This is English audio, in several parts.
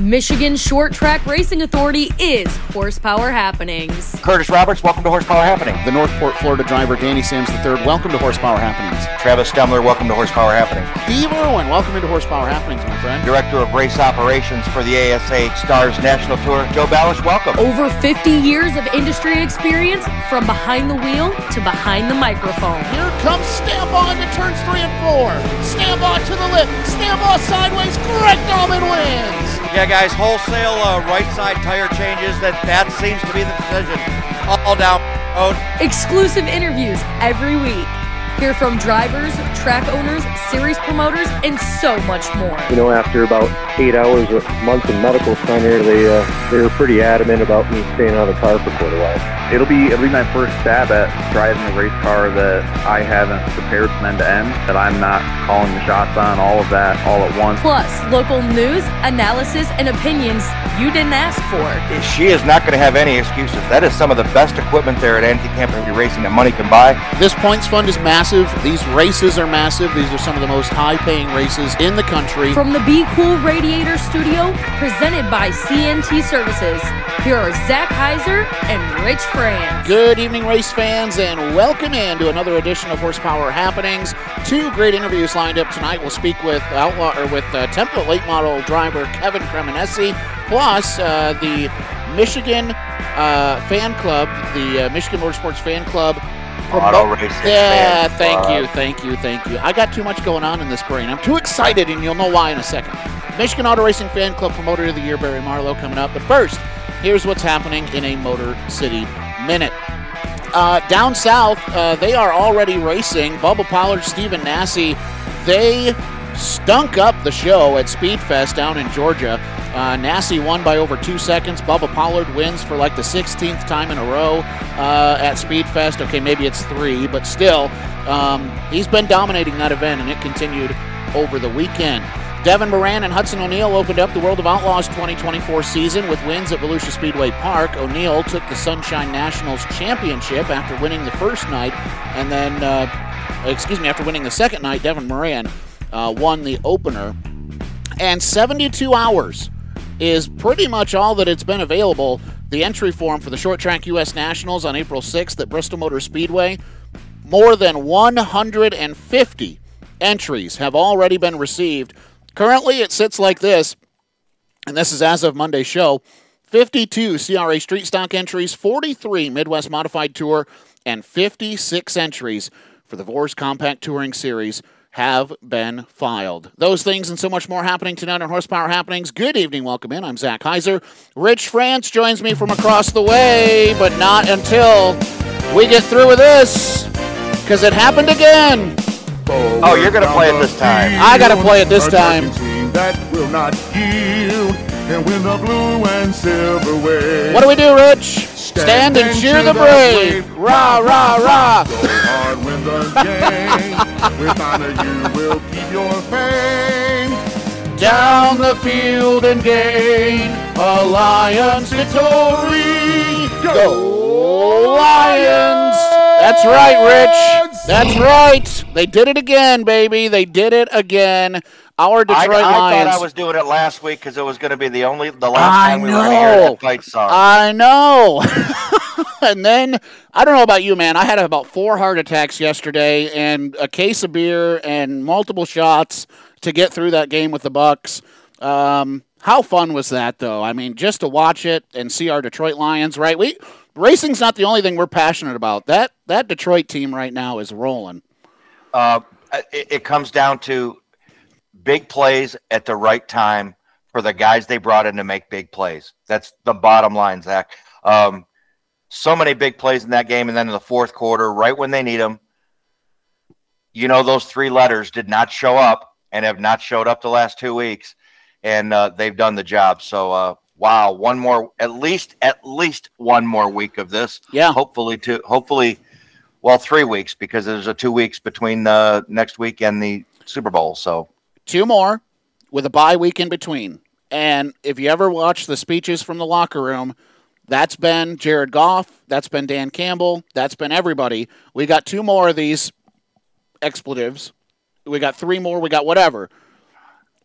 Michigan Short Track Racing Authority is Horsepower Happenings. Curtis Roberts, welcome to Horsepower Happening. The Northport, Florida driver Danny Sims III, welcome to Horsepower Happenings. Travis Stemler, welcome to Horsepower Happening. Steve Irwin, welcome into Horsepower Happenings, my friend. Director of Race Operations for the ASA Stars National Tour, Joe Balash, welcome. Over 50 years of industry experience from behind the wheel to behind the microphone. Here comes Stambaugh into turns three and four. Stambaugh to the lip. Stambaugh sideways. Greg Dolman wins. Yeah, guys, wholesale uh, right side tire changes. That that seems to be the decision. All down road. Exclusive interviews every week. Hear from drivers, track owners, series promoters, and so much more. You know, after about eight hours a month in medical center, they uh, they were pretty adamant about me staying out of the car for quite a while. It'll be it'll be my first stab at driving a race car that I haven't prepared from end to end. That I'm not calling the shots on all of that all at once. Plus, local news, analysis, and opinions you didn't ask for. She is not going to have any excuses. That is some of the best equipment there at Anthony Campi Racing that money can buy. This points fund is massive. These races are massive. These are some of the most high-paying races in the country. From the Be Cool Radiator Studio, presented by CNT Services, here are Zach Heiser and Rich Franz. Good evening, race fans, and welcome in to another edition of Horsepower Happenings. Two great interviews lined up tonight. We'll speak with outlaw or with uh, template late model driver Kevin Cremonesi, plus uh, the Michigan uh, fan club, the uh, Michigan Motorsports fan club. Yeah, thank you, thank you, thank you. I got too much going on in this brain. I'm too excited, and you'll know why in a second. Michigan Auto Racing Fan Club Promoter of the Year, Barry Marlow, coming up. But first, here's what's happening in a Motor City Minute. Uh, down south, uh, they are already racing. Bubba Pollard, Stephen Nasse, they stunk up the show at Speedfest down in Georgia. Uh, Nasse won by over two seconds. Bubba Pollard wins for like the 16th time in a row uh, at Speedfest. Okay, maybe it's three, but still, um, he's been dominating that event, and it continued over the weekend. Devin Moran and Hudson O'Neill opened up the World of Outlaws 2024 season with wins at Volusia Speedway Park. O'Neill took the Sunshine Nationals Championship after winning the first night, and then, uh, excuse me, after winning the second night, Devin Moran uh, won the opener. And 72 hours is pretty much all that it's been available. The entry form for the Short Track U.S. Nationals on April 6th at Bristol Motor Speedway. More than 150 entries have already been received. Currently, it sits like this, and this is as of Monday's show 52 CRA Street Stock entries, 43 Midwest Modified Tour, and 56 entries for the Vors Compact Touring Series have been filed. Those things and so much more happening tonight on Horsepower Happenings. Good evening, welcome in. I'm Zach Heiser. Rich Franz joins me from across the way, but not until we get through with this, because it happened again. Oh, you're going to play it this time. I gotta play it this time. That will not yield and win the blue and silver way. What do we do, Rich? Stand and cheer the brave. Rah, rah, rah. Go hard, win the game. With honor, you will keep your fame. Down the field and gain a Lions victory. Go Lions! That's right, Rich. That's right. They did it again, baby. They did it again. Our I, Detroit I Lions. thought I was doing it last week because it was going to be the only the last I time we were going to know. that fight song. I know. and then I don't know about you, man. I had about four heart attacks yesterday, and a case of beer, and multiple shots to get through that game with the Bucks. Um, how fun was that, though? I mean, just to watch it and see our Detroit Lions. Right? We racing's not the only thing we're passionate about. That that Detroit team right now is rolling. uh, it, it comes down to big plays at the right time for the guys they brought in to make big plays. That's the bottom line, Zach. Um, so many big plays in that game, and then in the fourth quarter, right when they need them, you know, those three letters did not show up and have not showed up the last two weeks, and uh, they've done the job. So, uh, wow, one more, at least, at least one more week of this. Yeah. Hopefully, two. Hopefully, well, three weeks because there's a two weeks between uh, next week and the Super Bowl. So two more with a bye week in between. And if you ever watch the speeches from the locker room, that's been Jared Goff, that's been Dan Campbell, that's been everybody. We got two more of these expletives. We got three more, we got whatever.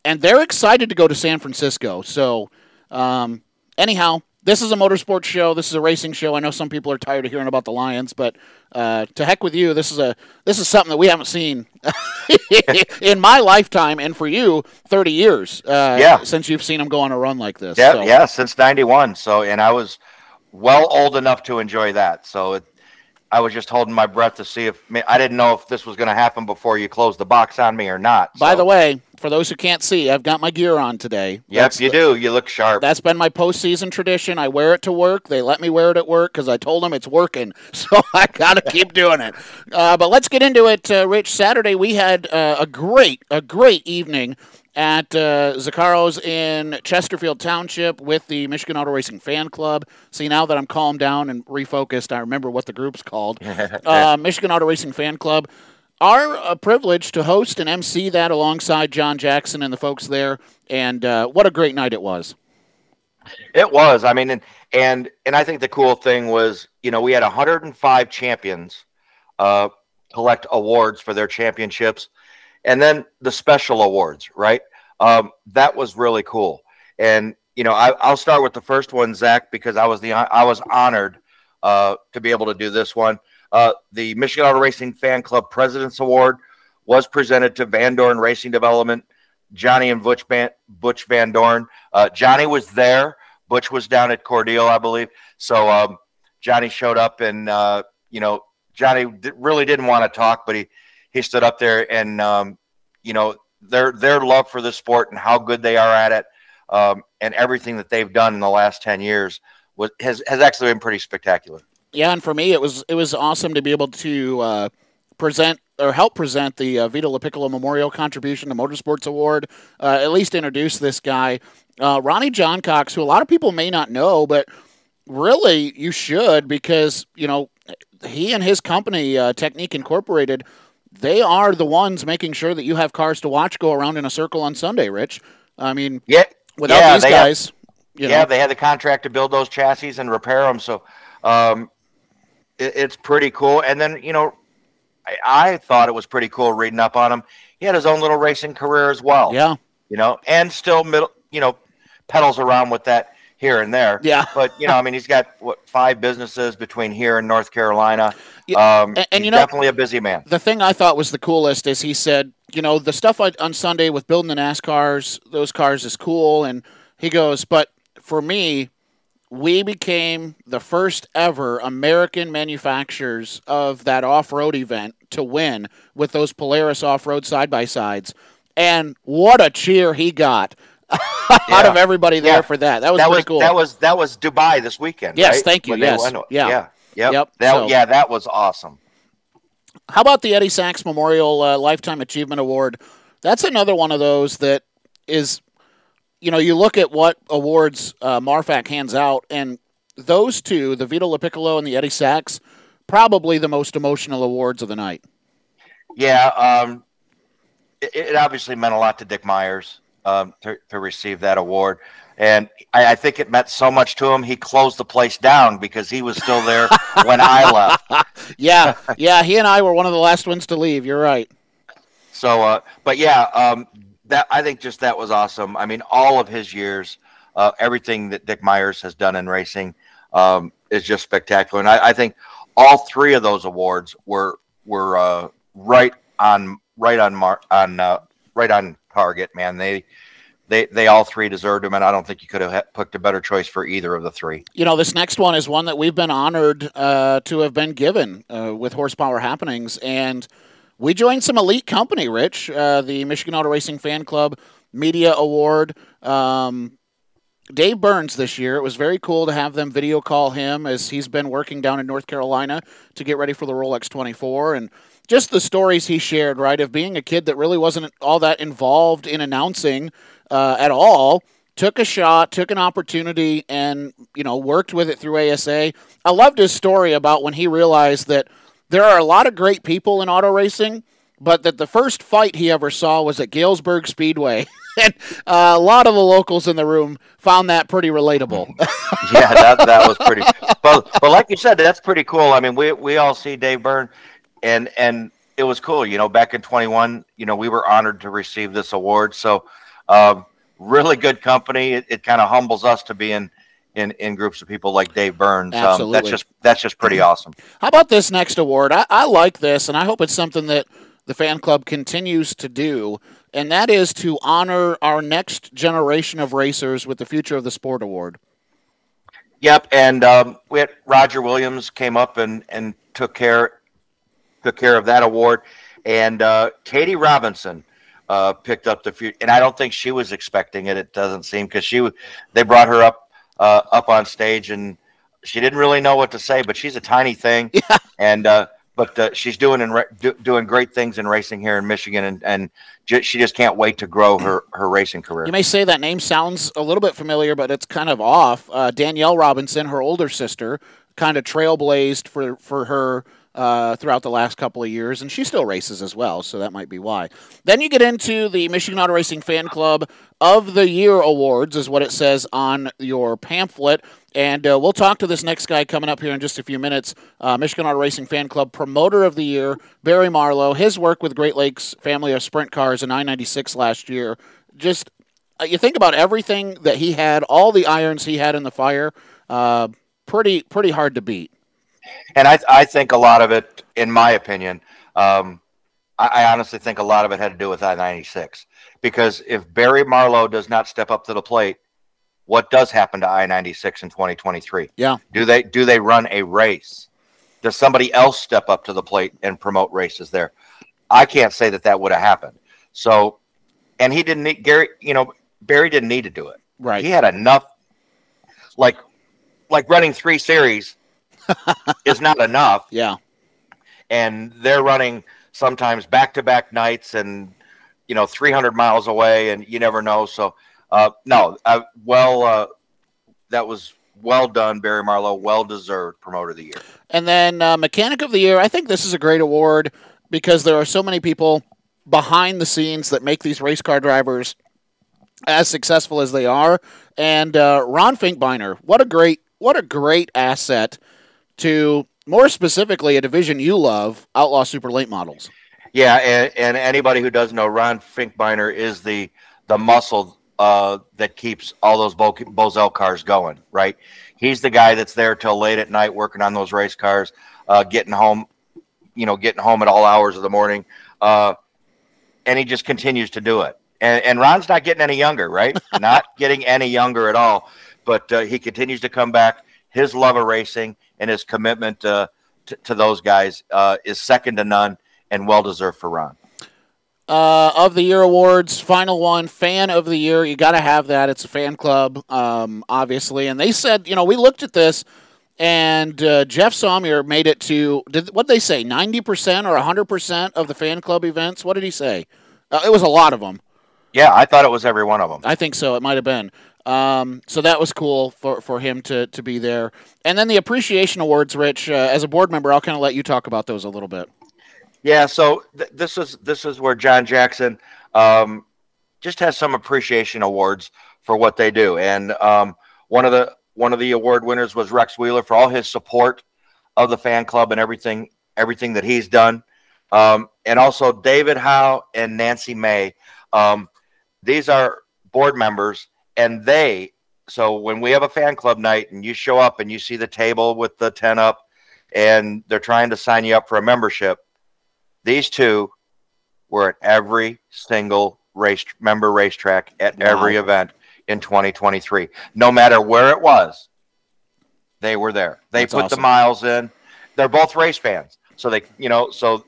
And they're excited to go to San Francisco. So Um, anyhow, this is a motorsports show. This is a racing show. I know some people are tired of hearing about the Lions, but uh, to heck with you. This is a this is something that we haven't seen in my lifetime, and for you, thirty years. Uh, Yeah. since you've seen them go on a run like this. Yeah, So, yeah, since '91. So, and I was well old enough to enjoy that. So, it, I was just holding my breath to see if I didn't know if this was going to happen before you closed the box on me or not. By So, the way, for those who can't see, I've got my gear on today. yep, That's you the- do. You look sharp. That's been my postseason tradition. I wear it to work. They let me wear it at work because I told them it's working. So I got to keep doing it. Uh, but let's get into it, uh, Rich. Saturday we had uh, a great, a great evening at uh, Zaccaro's in Chesterfield Township with the Michigan Auto Racing Fan Club. See, now that I'm calmed down and refocused, I remember what the group's called. uh, Michigan Auto Racing Fan Club. Our privilege to host and MC that alongside John Jackson and the folks there. And uh, what a great night it was. It was. I mean, and and and I think the cool thing was, you know, we had 105 champions uh, collect awards for their championships, and then the special awards. Right. Um, that was really cool. And you know, I, I'll start with the first one, Zach, because I was the I was honored uh, to be able to do this one. Uh, the Michigan Auto Racing Fan Club President's Award was presented to Van Dorn Racing Development, Johnny and Butch Van, Butch Van Dorn. Uh, Johnny was there. Butch was down at Cordele, I believe. So um, Johnny showed up, and uh, you know, Johnny di- really didn't want to talk, but he he stood up there, and um, you know, their their love for the sport and how good they are at it, um, and everything that they've done in the last ten years was has has actually been pretty spectacular. Yeah, and for me, it was it was awesome to be able to uh, present or help present the uh, Vito LaPiccolo Memorial Contribution to Motorsports Award. Uh, at least introduce this guy, uh, Ronnie John Cox, who a lot of people may not know, but really you should because you know he and his company uh, Technique Incorporated. They are the ones making sure that you have cars to watch go around in a circle on Sunday, Rich. I mean, Yeah, without yeah, these they have- guys, you know, yeah, they had the contract to build those chassis and repair them. So um, it, it's pretty cool. And then, you know, I, I thought it was pretty cool reading up on him. He had his own little racing career as well, yeah, you know, and still middle, you know, pedals around with that here and there. yeah. But, you know, I mean, he's got what five businesses between here and North Carolina. Yeah, Um, and- and he's you know- definitely a busy man. the thing I thought was the coolest is he said, you know, the stuff on on Sunday with building the NASCARs, those cars is cool. And he goes, but for me, we became the first ever American manufacturers of that off road event to win with those Polaris off road side by sides. And what a cheer he got out Yeah. of everybody there Yeah. for that. That was that was cool. that was that was Dubai this weekend. Yes, right? thank you, When yes. Yeah. yeah, yep. Yep. That, So- yeah, that was awesome. How about the Eddie Sachs Memorial uh, Lifetime Achievement Award? That's another one of those that is, you know, you look at what awards uh, Marfac hands out, and those two, the Vito LaPiccolo and the Eddie Sachs, probably the most emotional awards of the night. Yeah, um, it, it obviously meant a lot to Dick Myers um, to, to receive that award. And I, I think it meant so much to him, he closed the place down because he was still there when I left. Yeah, yeah, he and I were one of the last ones to leave. You're right. So, uh, but yeah, um, that I think just that was awesome. I mean, all of his years, uh, everything that Dick Myers has done in racing um, is just spectacular. And I, I think all three of those awards were were uh, right on right on mar- on uh, right on target. Man, they they they all three deserved them, and I don't think you could have picked a better choice for either of the three. You know, this next one is one that we've been honored uh, to have been given uh, with Horsepower Happenings, and we joined some elite company. Rich, uh, the Michigan Auto Racing Fan Club Media Award. Um, Dave Burns this year. It was very cool to have them video call him as he's been working down in North Carolina to get ready for the Rolex 24 and just the stories he shared, right, of being a kid that really wasn't all that involved in announcing uh, at all. Took a shot, took an opportunity, and you know worked with it through ASA. I loved his story about when he realized that there are a lot of great people in auto racing, but that the first fight he ever saw was at Galesburg Speedway. and uh, a lot of the locals in the room found that pretty relatable. yeah, that, that was pretty. But but like you said, that's pretty cool. I mean, we we all see Dave Byrne, and and it was cool. You know, back in 21, you know, we were honored to receive this award. So, um, really good company. It, it kind of humbles us to be in, in in groups of people like Dave Burns. Um, that's just that's just pretty awesome. How about this next award? I, I like this, and I hope it's something that the fan club continues to do, and that is to honor our next generation of racers with the Future of the Sport Award. Yep, and um, we had Roger Williams came up and and took care took care of that award, and uh, Katie Robinson uh, picked up the few, and I don't think she was expecting it. It doesn't seem because she they brought her up uh, up on stage and she didn't really know what to say, but she's a tiny thing, and uh, but uh, she's doing in do, doing great things in racing here in Michigan, and and ju- she just can't wait to grow her her racing career. You may say that name sounds a little bit familiar, but it's kind of off. Uh, Danielle Robinson, her older sister, kind of trailblazed for for her uh, throughout the last couple of years, and she still races as well, so that might be why. Then you get into the Michigan Auto Racing Fan Club of the Year awards, is what it says on your pamphlet. And uh, we'll talk to this next guy coming up here in just a few minutes. Uh, Michigan Auto Racing Fan Club Promoter of the Year, Barry Marlow. His work with Great Lakes family of sprint cars in I 96 last year. Just, uh, you think about everything that he had, all the irons he had in the fire, uh, pretty, pretty hard to beat. And I, I think a lot of it, in my opinion, um, I, I honestly think a lot of it had to do with I ninety six because if Barry Marlow does not step up to the plate, what does happen to I ninety six in twenty twenty three? Yeah. Do they do they run a race? Does somebody else step up to the plate and promote races there? I can't say that that would have happened. So, and he didn't need Gary. You know, Barry didn't need to do it. Right. He had enough. Like, like running three series is not enough. Yeah. and they're running sometimes back to back nights and you know 300 miles away and you never know. So uh no uh, well uh that was well done barry marlow. Well deserved promoter of the year. And then uh, Mechanic of the Year, I think this is a great award because there are so many people behind the scenes that make these race car drivers as successful as they are. And uh, Ron Finkbeiner, what a great, what a great asset to more specifically a division you love, Outlaw Super Late Models. yeah and, and anybody who doesn't know ron finkbeiner is the the muscle uh that keeps all those Bo- bozell cars going right? He's the guy that's there till late at night working on those race cars uh getting home you know getting home at all hours of the morning uh and he just continues to do it. And, and ron's not getting any younger right? Not getting any younger at all but uh, he continues to come back. His love of racing and his commitment uh, to, to those guys uh, is second to none and well deserved for ron Uh, of the year awards, final one, fan of the year. You got to have that. It's a fan club, um, obviously. And they said, you know, we looked at this, and uh, Jeff Sommer made it to did what did they say, ninety percent or hundred percent of the fan club events. What did he say? Uh, it was a lot of them. Yeah, I thought it was every one of them. I think so. It might have been. Um, so that was cool for, for him to, to be there. And then the appreciation awards, Rich. Uh, as a board member, I'll kind of let you talk about those a little bit. Yeah, so th- this is this is where John Jackson um, just has some appreciation awards for what they do, and um, one of the one of the award winners was Rex Wheeler for all his support of the fan club and everything everything that he's done, um, and also David Howe and Nancy May. Um, these are board members, and they. So when we have a fan club night and you show up and you see the table with the ten up, and they're trying to sign you up for a membership these two were at every single race member racetrack at every event in 2023 no matter where it was they were there. They That's put awesome. the miles in. They're both race fans. So they you know so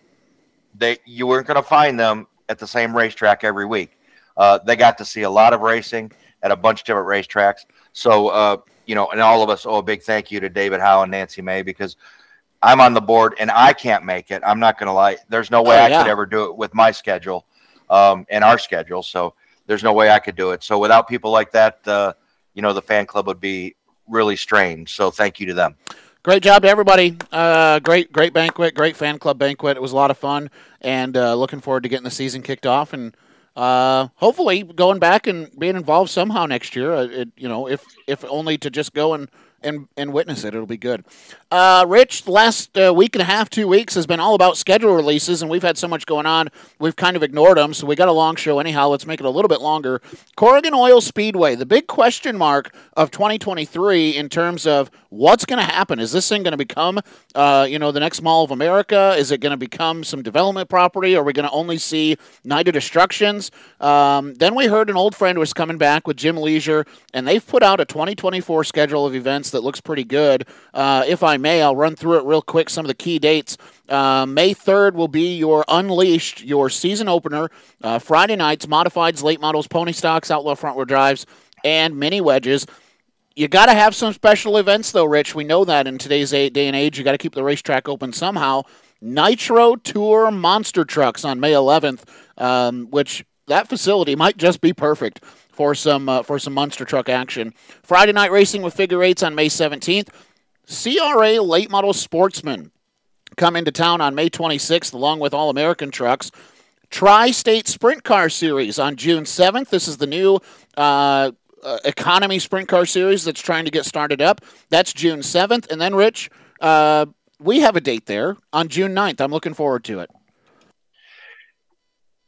they you weren't going to find them at the same racetrack every week. Uh, they got to see a lot of racing at a bunch of different racetracks so uh, you know and all of us owe a big thank you to david howe and nancy may because I'm on the board and I can't make it. I'm not going to lie. There's no way Oh, I yeah. could ever do it with my schedule um, and our schedule. So there's no way I could do it. So without people like that, uh, you know, the fan club would be really strained. So thank you to them. Great job to everybody. Uh, great, great banquet, great fan club banquet. It was a lot of fun, and uh, looking forward to getting the season kicked off and uh, hopefully going back and being involved somehow next year. Uh, it, you know, if if only to just go and and and witness it. It'll be good. Uh, Rich, the last uh, week and a half, two weeks has been all about schedule releases, and we've had so much going on, we've kind of ignored them. So we got a long show anyhow. Let's make it a little bit longer. Corrigan Oil Speedway, the big question mark of 2023 in terms of what's going to happen. Is this thing going to become, uh, you know, the next Mall of America? Is it going to become some development property? Are we going to only see Night of Destructions? Um, then we heard an old friend was coming back with Jim Leisure, and they've put out a 2024 schedule of events that looks pretty good. Uh, if I may, I'll run through it real quick. Some of the key dates. Uh, May 3rd will be your Unleashed, your season opener. Uh, Friday nights, modifieds, late models, pony stocks, outlaw front wheel drives, and mini wedges. You got to have some special events, though, Rich. We know that in today's day and age, you got to keep the racetrack open somehow. Nitro Tour Monster Trucks on May 11th, um, which that facility might just be perfect for some uh, for some monster truck action. Friday night racing with figure eights on May 17th. CRA Late Model Sportsman come into town on May 26th, along with All American trucks. Tri State Sprint Car Series on June 7th. This is the new uh, uh, economy sprint car series that's trying to get started up. That's June 7th. And then, Rich, uh, we have a date there on June 9th. I'm looking forward to it.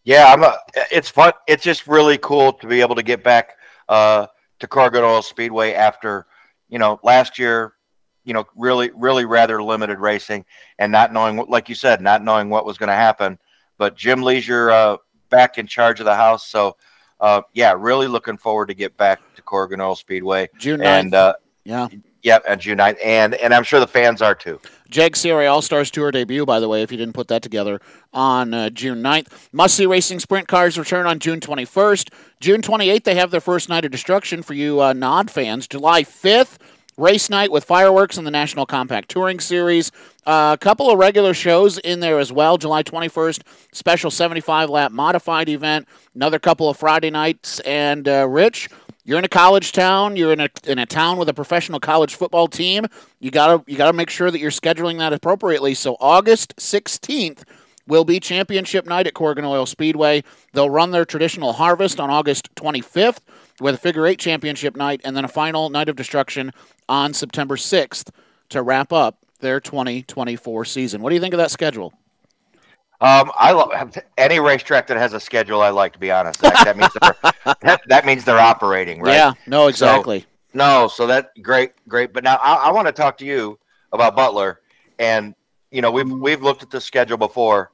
Yeah, I'm a, it's fun. It's just really cool to be able to get back uh, to Corrigan Oil Speedway after, you know, last year, you know, really, really rather limited racing and not knowing, what, like you said, not knowing what was going to happen. But Jim Leisure uh, back in charge of the house. So, uh, yeah, really looking forward to get back to Corrigan Oil Speedway. June 9th. And, uh, yeah. Yeah, and June 9th. And, and I'm sure the fans are too. JEGS CRA All Stars Tour debut, by the way, if you didn't put that together, on uh, June 9th. Must See Racing Sprint Cars return on June 21st. June 28th, they have their first night of destruction for you uh, Nod fans. July 5th, race night with fireworks in the National Compact Touring Series. Uh, a couple of regular shows in there as well. July 21st, special 75 lap modified event. Another couple of Friday nights. And uh, Rich, you're in a college town. You're in a in a town with a professional college football team. You gotta you gotta make sure that you're scheduling that appropriately. So August 16th will be championship night at Corrigan Oil Speedway. They'll run their traditional harvest on August 25th with a figure eight championship night, and then a final night of destruction on September 6th to wrap up their 2024 season. What do you think of that schedule? Um, I love any racetrack that has a schedule. I like to be honest. That, that means they're, that, that means they're operating, right? Yeah, no, exactly. So, no, so that great, great. But now I, I want to talk to you about Butler, and you know we've we've looked at the schedule before,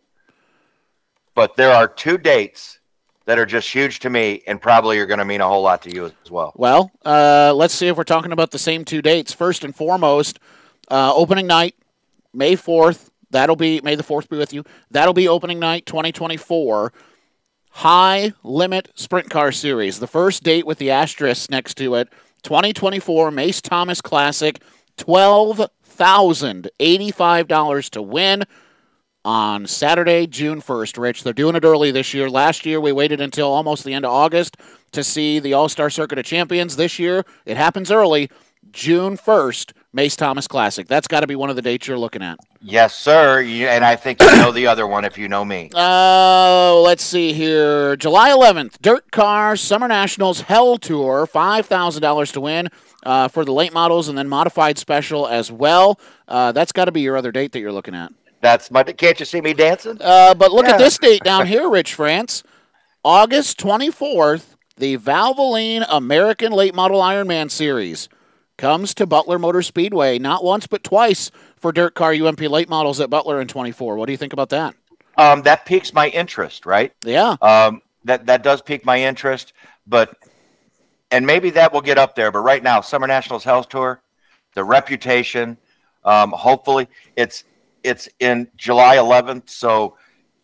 but there are two dates that are just huge to me, and probably are going to mean a whole lot to you as well. Well, uh, let's see if we're talking about the same two dates. First and foremost, uh, opening night, May fourth. That'll be May the fourth be with you. That'll be opening night, 2024. High Limit Sprint Car Series. The first date with the asterisk next to it. 2024 Mace Thomas Classic. $12,085 to win on Saturday, June 1st, Rich. They're doing it early this year. Last year, we waited until almost the end of August to see the All Star Circuit of Champions. This year, it happens early. June 1st, Mace Thomas Classic. That's got to be one of the dates you're looking at. Yes, sir. You, and I think you know the other one if you know me. Uh, let's see here. July 11th, Dirt Car Summer Nationals Hell Tour, $5,000 to win uh, for the late models and then modified special as well. Uh, that's got to be your other date that you're looking at. That's my. Can't you see me dancing? Uh, but look Yeah. at this date down here, Rich Franz. August 24th, the Valvoline American Late Model Ironman Series comes to Butler Motor Speedway. Not once, but twice for Dirt Car UMP Late Models at Butler in 24. What do you think about that? Um, that piques my interest, right? Yeah. Um, that that does pique my interest, but and maybe that will get up there. But right now, Summer Nationals Hell Tour, the reputation. Um, hopefully, it's it's in July 11th, so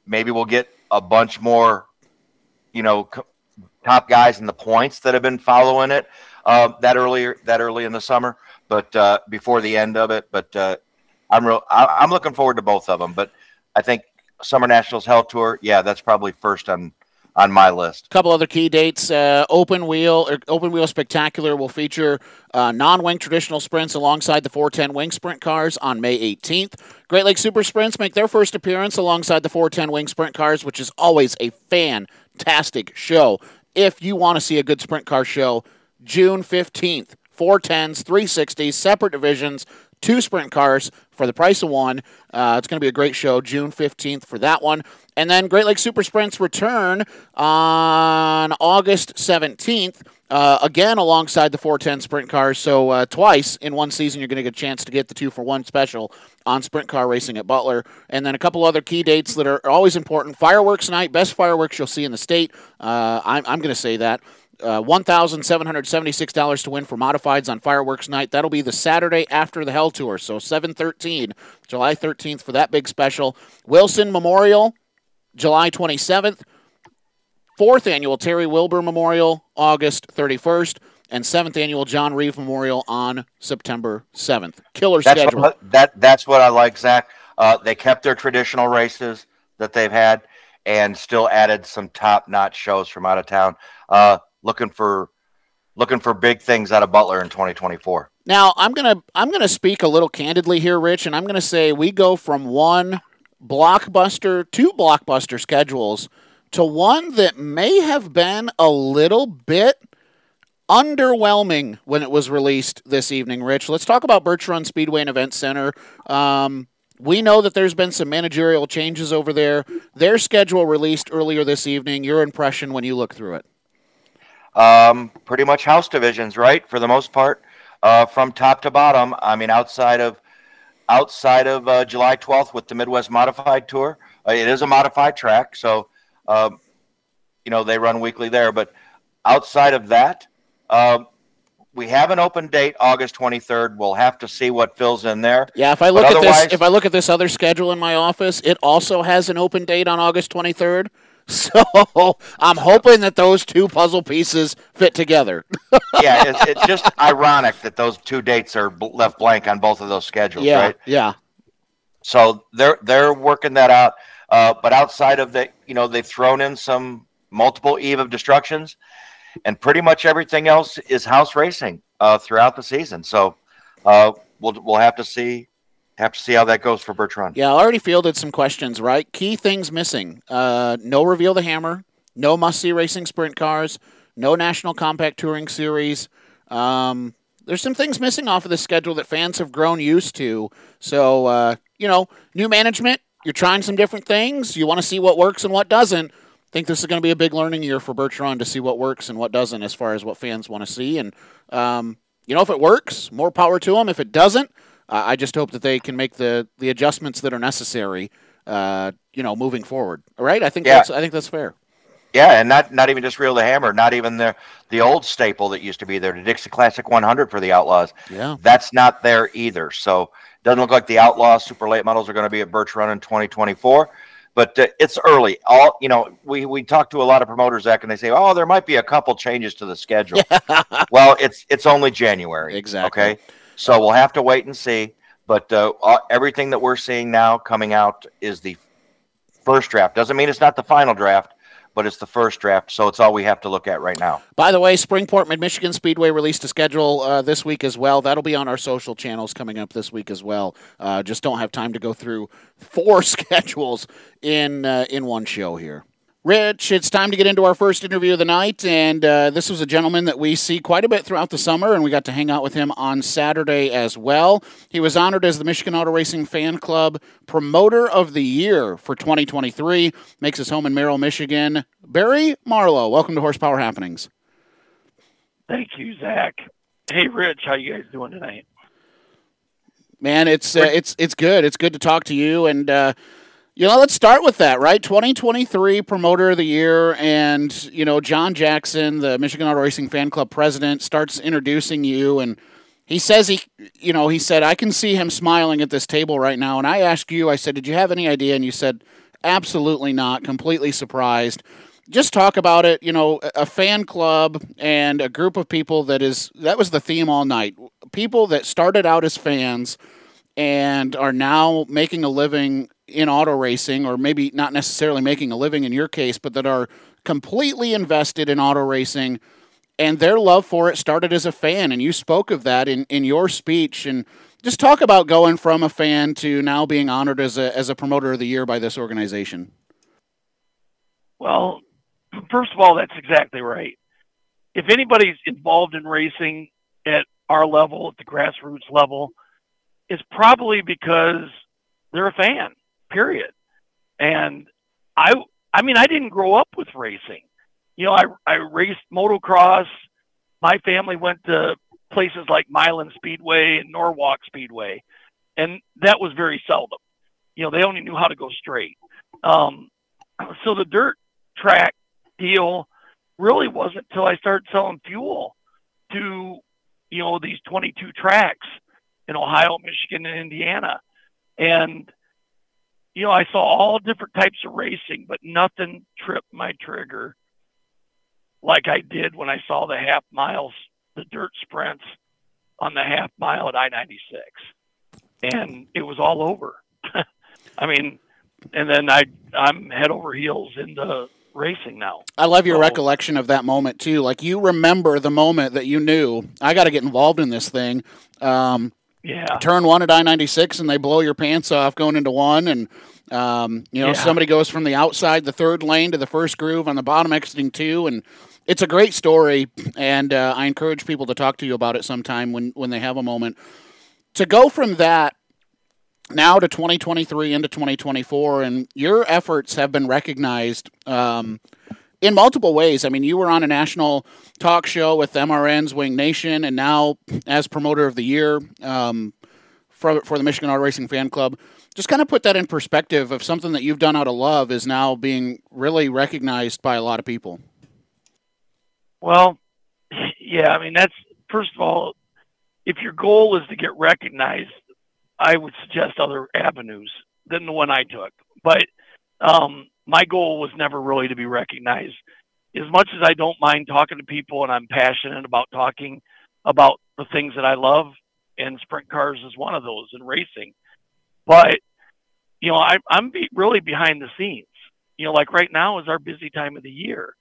maybe we'll get a bunch more, you know, co- top guys in the points that have been following it uh, that earlier that early in the summer, but uh, before the end of it. But uh, I'm real. I, I'm looking forward to both of them. But I think Summer Nationals Hell Tour, yeah, that's probably first on on my list. A couple other key dates. Uh, open wheel, or open wheel spectacular will feature uh, non-wing traditional sprints alongside the 410 wing sprint cars on May 18th. Great Lakes Super Sprints make their first appearance alongside the 410 wing sprint cars, which is always a fantastic show. If you want to see a good sprint car show, June 15th. 410s, 360s, separate divisions, two sprint cars for the price of one. Uh, it's going to be a great show, June 15th for that one. And then Great Lakes Super Sprints return on August 17th. Uh, again, alongside the 410 sprint cars. So, uh, twice in one season, you're going to get a chance to get the two for one special on sprint car racing at Butler. And then a couple other key dates that are always important fireworks night, best fireworks you'll see in the state. Uh, I'm, I'm going to say that. Uh, $1,776 to win for modifieds on fireworks night. That'll be the Saturday after the Hell Tour. So 713, July 13th for that big special. Wilson Memorial, July 27th. Fourth annual Terry Wilbur Memorial, August 31st. And seventh annual John Reeve Memorial on September 7th. Killer That's schedule. what, that that's what I like, Zach. Uh, they kept their traditional races that they've had, and still added some top-notch shows from out of town. Uh, looking for looking for big things out of Butler in 2024. Now I'm gonna I'm gonna speak a little candidly here, Rich, and I'm gonna say we go from one blockbuster, two blockbuster schedules to one that may have been a little bit underwhelming when it was released this evening. Rich, let's talk about Birch Run Speedway and Event Center. Um, we know that there's been some managerial changes over there. Their schedule released earlier this evening. Your impression when you look through it? Um, pretty much house divisions, right? For the most part, uh, from top to bottom. I mean, outside of outside of uh, July 12th with the Midwest Modified Tour, uh, it is a modified track, so um, you know they run weekly there. But outside of that, um, we have an open date, August 23rd. We'll have to see what fills in there. Yeah, if I look But at this, if I look at this other schedule in my office, it also has an open date on August 23rd. So I'm hoping that those two puzzle pieces fit together. yeah, it's, it's just ironic that those two dates are left blank on both of those schedules, yeah, right? yeah. So they're they're working that out. Uh, but outside of that, you know, they've thrown in some multiple eve of destructions, and pretty much everything else is house racing uh, throughout the season. So uh, we'll we'll have to see have to see how that goes for Birch Run. Yeah, I already fielded some questions, right? Key things missing. Uh, no Reveal the Hammer, no Must See Racing Sprint Cars, no National Compact Touring Series. Um, there's some things missing off of the schedule that fans have grown used to. So, uh, you know, new management, you're trying some different things. You want to see what works and what doesn't. I think this is going to be a big learning year for Birch Run to see what works and what doesn't as far as what fans want to see. And, um, you know, if it works, more power to them. If it doesn't, uh, I just hope that they can make the the adjustments that are necessary. Uh, you know, moving forward. All right, I think Yeah. that's I think that's fair. Yeah, and not not even just reel the hammer, not even the the old staple that used to be there, the Dixie Classic 100 for the Outlaws. Yeah. That's not there either. So it doesn't look like the Outlaws super late models are going to be at Birch Run in 2024. But uh, it's early. All you know, we we talk to a lot of promoters, Zach, and they say, "Oh, there might be a couple changes to the schedule." well, it's it's only January. Exactly. Okay, so we'll have to wait and see. But uh, everything that we're seeing now coming out is the first draft. Doesn't mean it's not the final draft, but it's the first draft. So it's all we have to look at right now. By the way, Springport Mid Michigan Speedway released a schedule uh, this week as well. That'll be on our social channels coming up this week as well. Uh, just don't have time to go through four schedules in uh, in one show here. Rich, it's time to get into our first interview of the night, and uh, this was a gentleman that we see quite a bit throughout the summer, and we got to hang out with him on Saturday as well. He was honored as the Michigan Auto Racing Fan Club Promoter of the Year for 2023. Makes his home in Merrill, Michigan. Barry Marlow, welcome to Horsepower Happenings. Thank you, Zach. Hey, Rich, how you guys doing tonight? Man, it's uh, it's it's good. It's good to talk to you, and uh, you know, let's start with that, right? 2023 Promoter of the Year, and you know, John Jackson, the Michigan Auto Racing Fan Club president, starts introducing you, and he says he, you know, he said I can see him smiling at this table right now, and I asked you, I said, did you have any idea? And you said, absolutely not. Completely surprised. Just talk about it. You know, a a fan club and a group of people that is that was the theme all night. People that started out as fans and are now making a living in auto racing, or maybe not necessarily making a living in your case, but that are completely invested in auto racing. And their love for it started as a fan. And you spoke of that in, in your speech. And just talk about going from a fan to now being honored as a, as a promoter of the year by this organization. Well, first of all, that's exactly right. If anybody's involved in racing at our level, at the grassroots level, it's probably because they're a fan. Period. And I, I mean, I didn't grow up with racing. You know, I I raced motocross. My family went to places like Milan Speedway and Norwalk Speedway, and that was very seldom. You know, they only knew how to go straight. Um, so the dirt track deal really wasn't until I started selling fuel to, you know, these 22 tracks in Ohio, Michigan, and Indiana. And, you know, I saw all different types of racing, but nothing tripped my trigger like I did when I saw the half miles, the dirt sprints on the half mile at I 96. And it was all over. I mean, and then I I'm head over heels into racing now. I love your So- recollection of that moment too. Like you remember the moment that you knew I got to get involved in this thing. Um, Yeah. turn one at I ninety six, and they blow your pants off going into one, and um, you know Yeah. somebody goes from the outside the third lane to the first groove on the bottom exiting two, and it's a great story. And uh, I encourage people to talk to you about it sometime when when they have a moment. To go from that now to 2023 into 2024 and your efforts have been recognized um, in multiple ways. I mean you were on a national talk show with mrn's wing nation and now as promoter of the year um, for, for the michigan auto racing fan club. Just kind of put that in perspective of something that you've done out of love is now being really recognized by a lot of people. Well, yeah, I mean that's first of all, if your goal is to get recognized, I would suggest other avenues than the one I took. But um, my goal was never really to be recognized. As much as I don't mind talking to people and I'm passionate about talking about the things that I love, and sprint cars is one of those, and racing. But you know, I, I'm be, really behind the scenes. You know, like right now is our busy time of the year.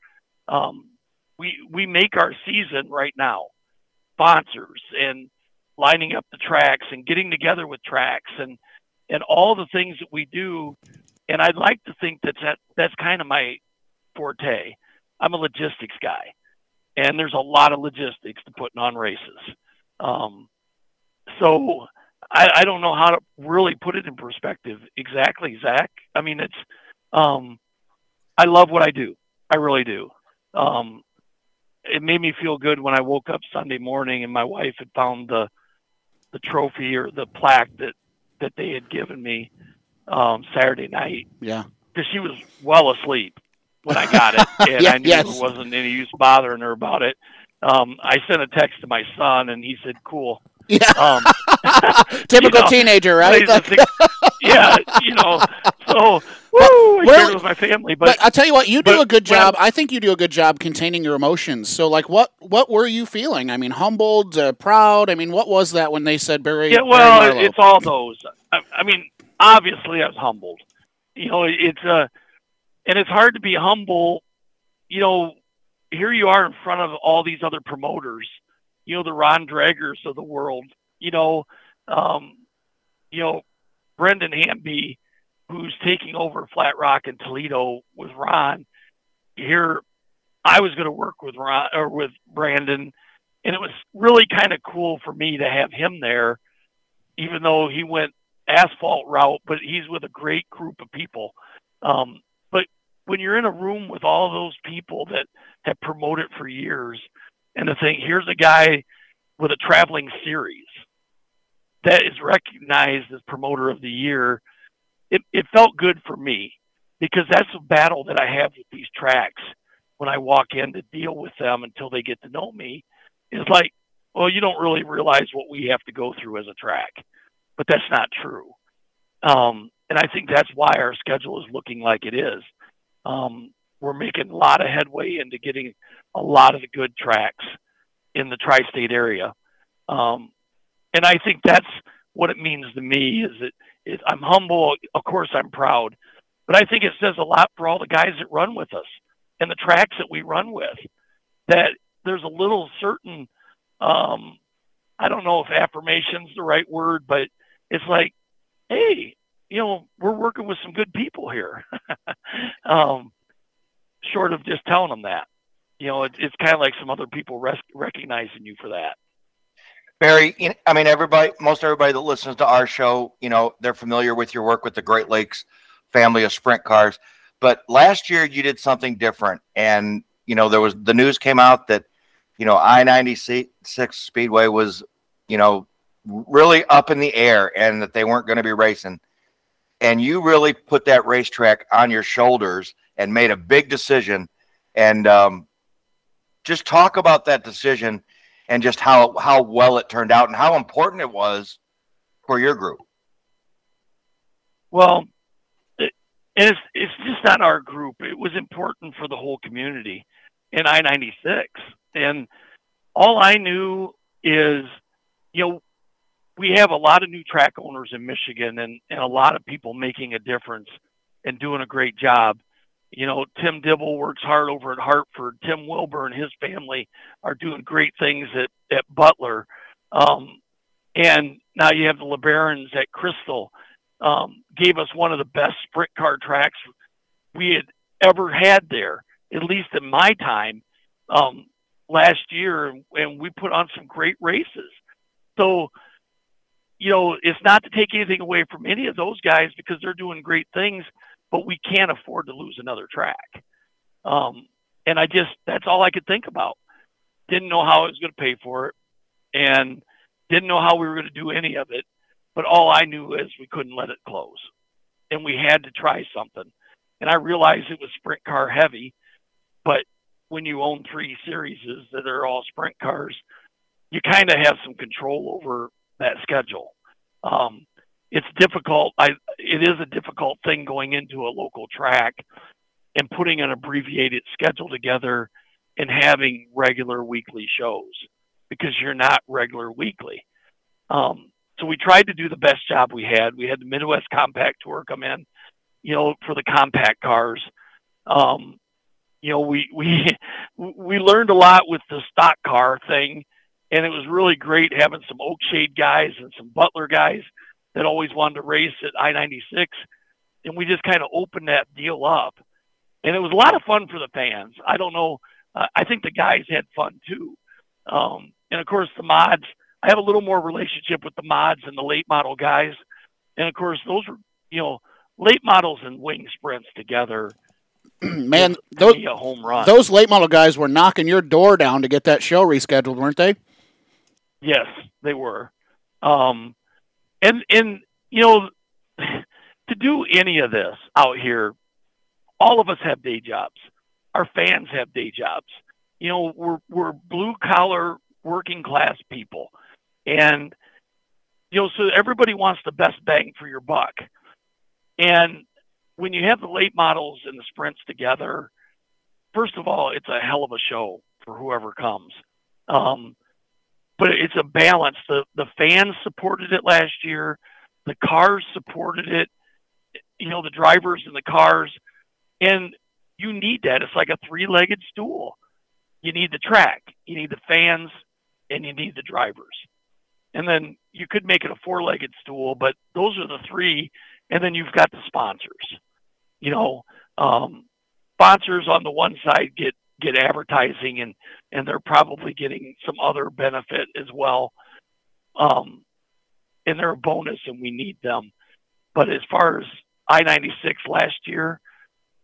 Um, we we make our season right now sponsors and lining up the tracks and getting together with tracks and and all the things that we do and I'd like to think that, that that's kind of my forte. I'm a logistics guy and there's a lot of logistics to putting on races. Um, so I, I don't know how to really put it in perspective exactly, Zach. I mean, it's um, I love what I do. I really do. Um, it made me feel good when I woke up Sunday morning and my wife had found the the trophy or the plaque that that they had given me um, Saturday night yeah because she was well asleep when I got it, and Yeah, I knew yes. there wasn't any use bothering her about it. Um, I sent a text to my son, and he said, "Cool." yeah Um, typical know, teenager right Like- six- yeah, you know. So, woo, I it with my family, But, but, I'll tell you what, you do a good job. I think you do a good job containing your emotions. So, like, what what were you feeling? I mean, humbled, uh, proud. I mean, what was that when they said Barry? Yeah, well, Marlow? it's all those. I, I mean, obviously, I was humbled. You know, it's uh, and it's hard to be humble. You know, here you are in front of all these other promoters. You know, the Ron Dragers of the world. You know, um, you know, Brendan Hamby, who's taking over Flat Rock and Toledo with Ron. Here, I was going to work with Ron or with Brandon, and it was really kind of cool for me to have him there even though he went asphalt route, but he's with a great group of people. Um, but when you're in a room with all those people that have promoted for years, and to think here's a guy with a traveling series that is recognized as promoter of the year, it, it felt good for me because that's a battle that I have with these tracks when I walk in to deal with them until they get to know me. It's like, well, you don't really realize what we have to go through as a track but that's not true. Um, and I think that's why our schedule is looking like it is. Um, we're making a lot of headway into getting a lot of the good tracks in the tri-state area. Um, and I think that's what it means to me is that is I'm humble. Of course, I'm proud, but I think it says a lot for all the guys that run with us and the tracks that we run with. That there's a little certain, um, I don't know if affirmation's the right word, but it's like, hey, you know, we're working with some good people here. um, short of just telling them that, you know, it, it's kind of like some other people res- recognizing you for that. Barry, you know, I mean, everybody, most everybody that listens to our show, you know, they're familiar with your work with the Great Lakes family of sprint cars. But last year you did something different, and you know there was the news came out that you know I ninety six Speedway was you know really up in the air, and that they weren't going to be racing. And you really put that racetrack on your shoulders and made a big decision. And um, just talk about that decision and just how how well it turned out and how important it was for your group. Well, it, it's it's just not our group. It was important for the whole community in I ninety six, and all I knew is, you know, we have a lot of new track owners in Michigan, and and a lot of people making a difference and doing a great job you know, Tim Dibble works hard over at Hartford. Tim Wilbur and his family are doing great things at, at Butler. Um, and now you have the LeBarons at Crystal. Um, gave us one of the best sprint car tracks we had ever had there, at least in my time um, last year. And we put on some great races. So, you know, it's not to take anything away from any of those guys because they're doing great things but we can't afford to lose another track. Um, and I just, that's all I could think about. Didn't know how I was going to pay for it and didn't know how we were going to do any of it. But all I knew is we couldn't let it close and we had to try something. And I realized it was sprint car heavy, but when you own three series that are all sprint cars, you kind of have some control over that schedule. Um, it's difficult. I it is a difficult thing going into a local track and putting an abbreviated schedule together and having regular weekly shows because you're not regular weekly. Um, so we tried to do the best job we had. We had the Midwest Compact Tour come in, you know, for the compact cars. Um, you know, we we we learned a lot with the stock car thing, and it was really great having some Oakshade guys and some Butler guys that always wanted to race at I 96. And we just kind of opened that deal up. And it was a lot of fun for the fans. I don't know. Uh, I think the guys had fun too. Um, and of course, the mods, I have a little more relationship with the mods and the late model guys. And of course, those were, you know, late models and wing sprints together. Man, those, a home run. those late model guys were knocking your door down to get that show rescheduled, weren't they? Yes, they were. Um, and and you know to do any of this out here all of us have day jobs. Our fans have day jobs. You know we're we're blue collar working class people. And you know so everybody wants the best bang for your buck. And when you have the late models and the sprints together first of all it's a hell of a show for whoever comes. Um, but it's a balance. The the fans supported it last year, the cars supported it, you know, the drivers and the cars, and you need that. It's like a three-legged stool. You need the track, you need the fans, and you need the drivers. And then you could make it a four-legged stool, but those are the three. And then you've got the sponsors. You know, um, sponsors on the one side get get advertising and and they're probably getting some other benefit as well um and they're a bonus and we need them. But as far as i-96 last year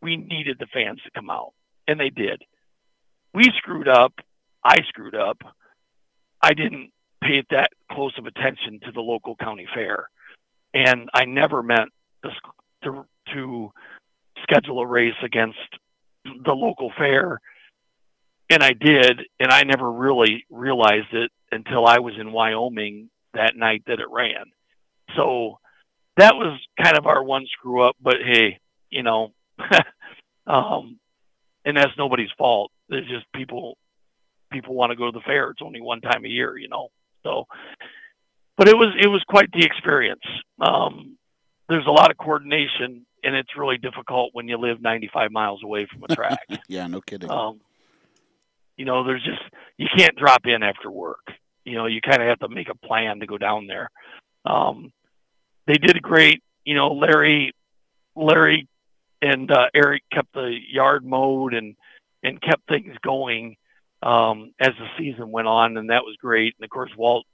we needed the fans to come out and they did. We screwed up. I screwed up. I didn't pay that close of attention to the local county fair. And i never meant to to, to schedule a race against the local fair and I did, and I never really realized it until I was in Wyoming that night that it ran. So that was kind of our one screw up, but hey, you know, um, and that's nobody's fault. It's just people people want to go to the fair. It's only one time a year, you know. So, but it was it was quite the experience. Um, there's a lot of coordination, and it's really difficult when you live 95 miles away from a track. yeah, no kidding. Um, you know, there's just you can't drop in after work. You know, you kind of have to make a plan to go down there. Um, they did great. You know, Larry, Larry, and uh, Eric kept the yard mowed and and kept things going um, as the season went on, and that was great. And of course, Walt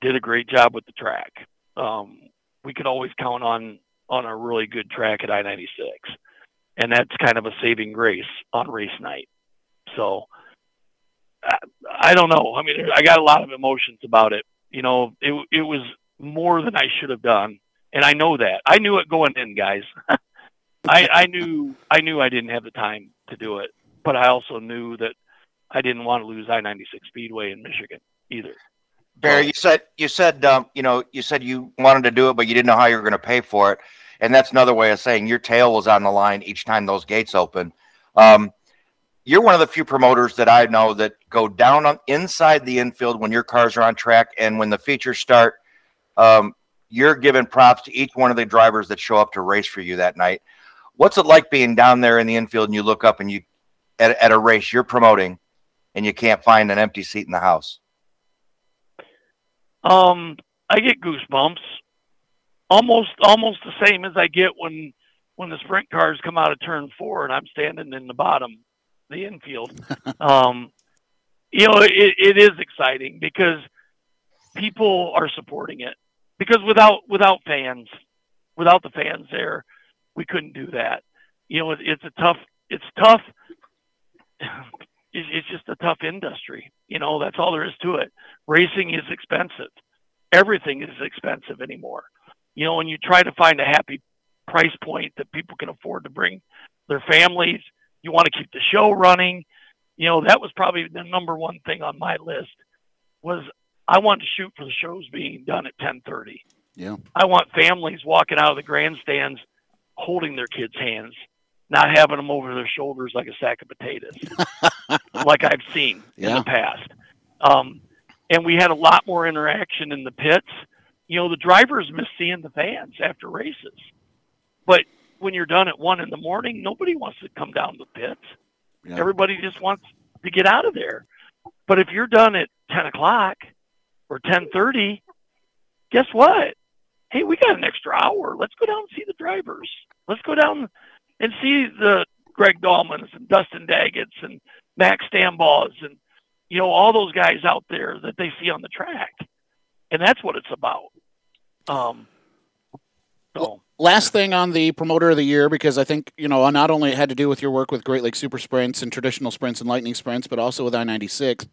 did a great job with the track. Um, we could always count on on a really good track at I ninety six, and that's kind of a saving grace on race night. So I, don't know. I mean, I got a lot of emotions about it. You know, it it was more than I should have done, and I know that. I knew it going in, guys. I I knew I knew I didn't have the time to do it, but I also knew that I didn't want to lose I ninety six Speedway in Michigan either. Barry, you said you said um, you know you said you wanted to do it, but you didn't know how you were going to pay for it, and that's another way of saying your tail was on the line each time those gates open. Um, you're one of the few promoters that I know that go down on inside the infield when your cars are on track, and when the features start, um, you're giving props to each one of the drivers that show up to race for you that night. What's it like being down there in the infield and you look up and you at, at a race you're promoting and you can't find an empty seat in the house? Um, I get goosebumps, almost almost the same as I get when when the sprint cars come out of turn four and I'm standing in the bottom, the infield. um, you know, it, it is exciting because people are supporting it. Because without without fans, without the fans there, we couldn't do that. You know, it, it's a tough. It's tough. It's, it's just a tough industry. You know, that's all there is to it. Racing is expensive. Everything is expensive anymore. You know, when you try to find a happy price point that people can afford to bring their families, you want to keep the show running. You know, that was probably the number one thing on my list was I want to shoot for the shows being done at 10:30. Yeah. I want families walking out of the grandstands holding their kids' hands, not having them over their shoulders like a sack of potatoes, like I've seen in the past. Um, and we had a lot more interaction in the pits. You know, the drivers miss seeing the fans after races, but when you're done at one in the morning, nobody wants to come down the pits. Yeah. Everybody just wants to get out of there. But if you're done at ten o'clock or ten thirty, guess what? Hey, we got an extra hour. Let's go down and see the drivers. Let's go down and see the Greg Dahlmans and Dustin Daggett's and Max Stambaugh and you know all those guys out there that they see on the track, and that's what it's about. Um, so Last thing on the promoter of the year, because I think, you know, not only it had to do with your work with Great Lakes Super Sprints and traditional sprints and lightning sprints, but also with I 96.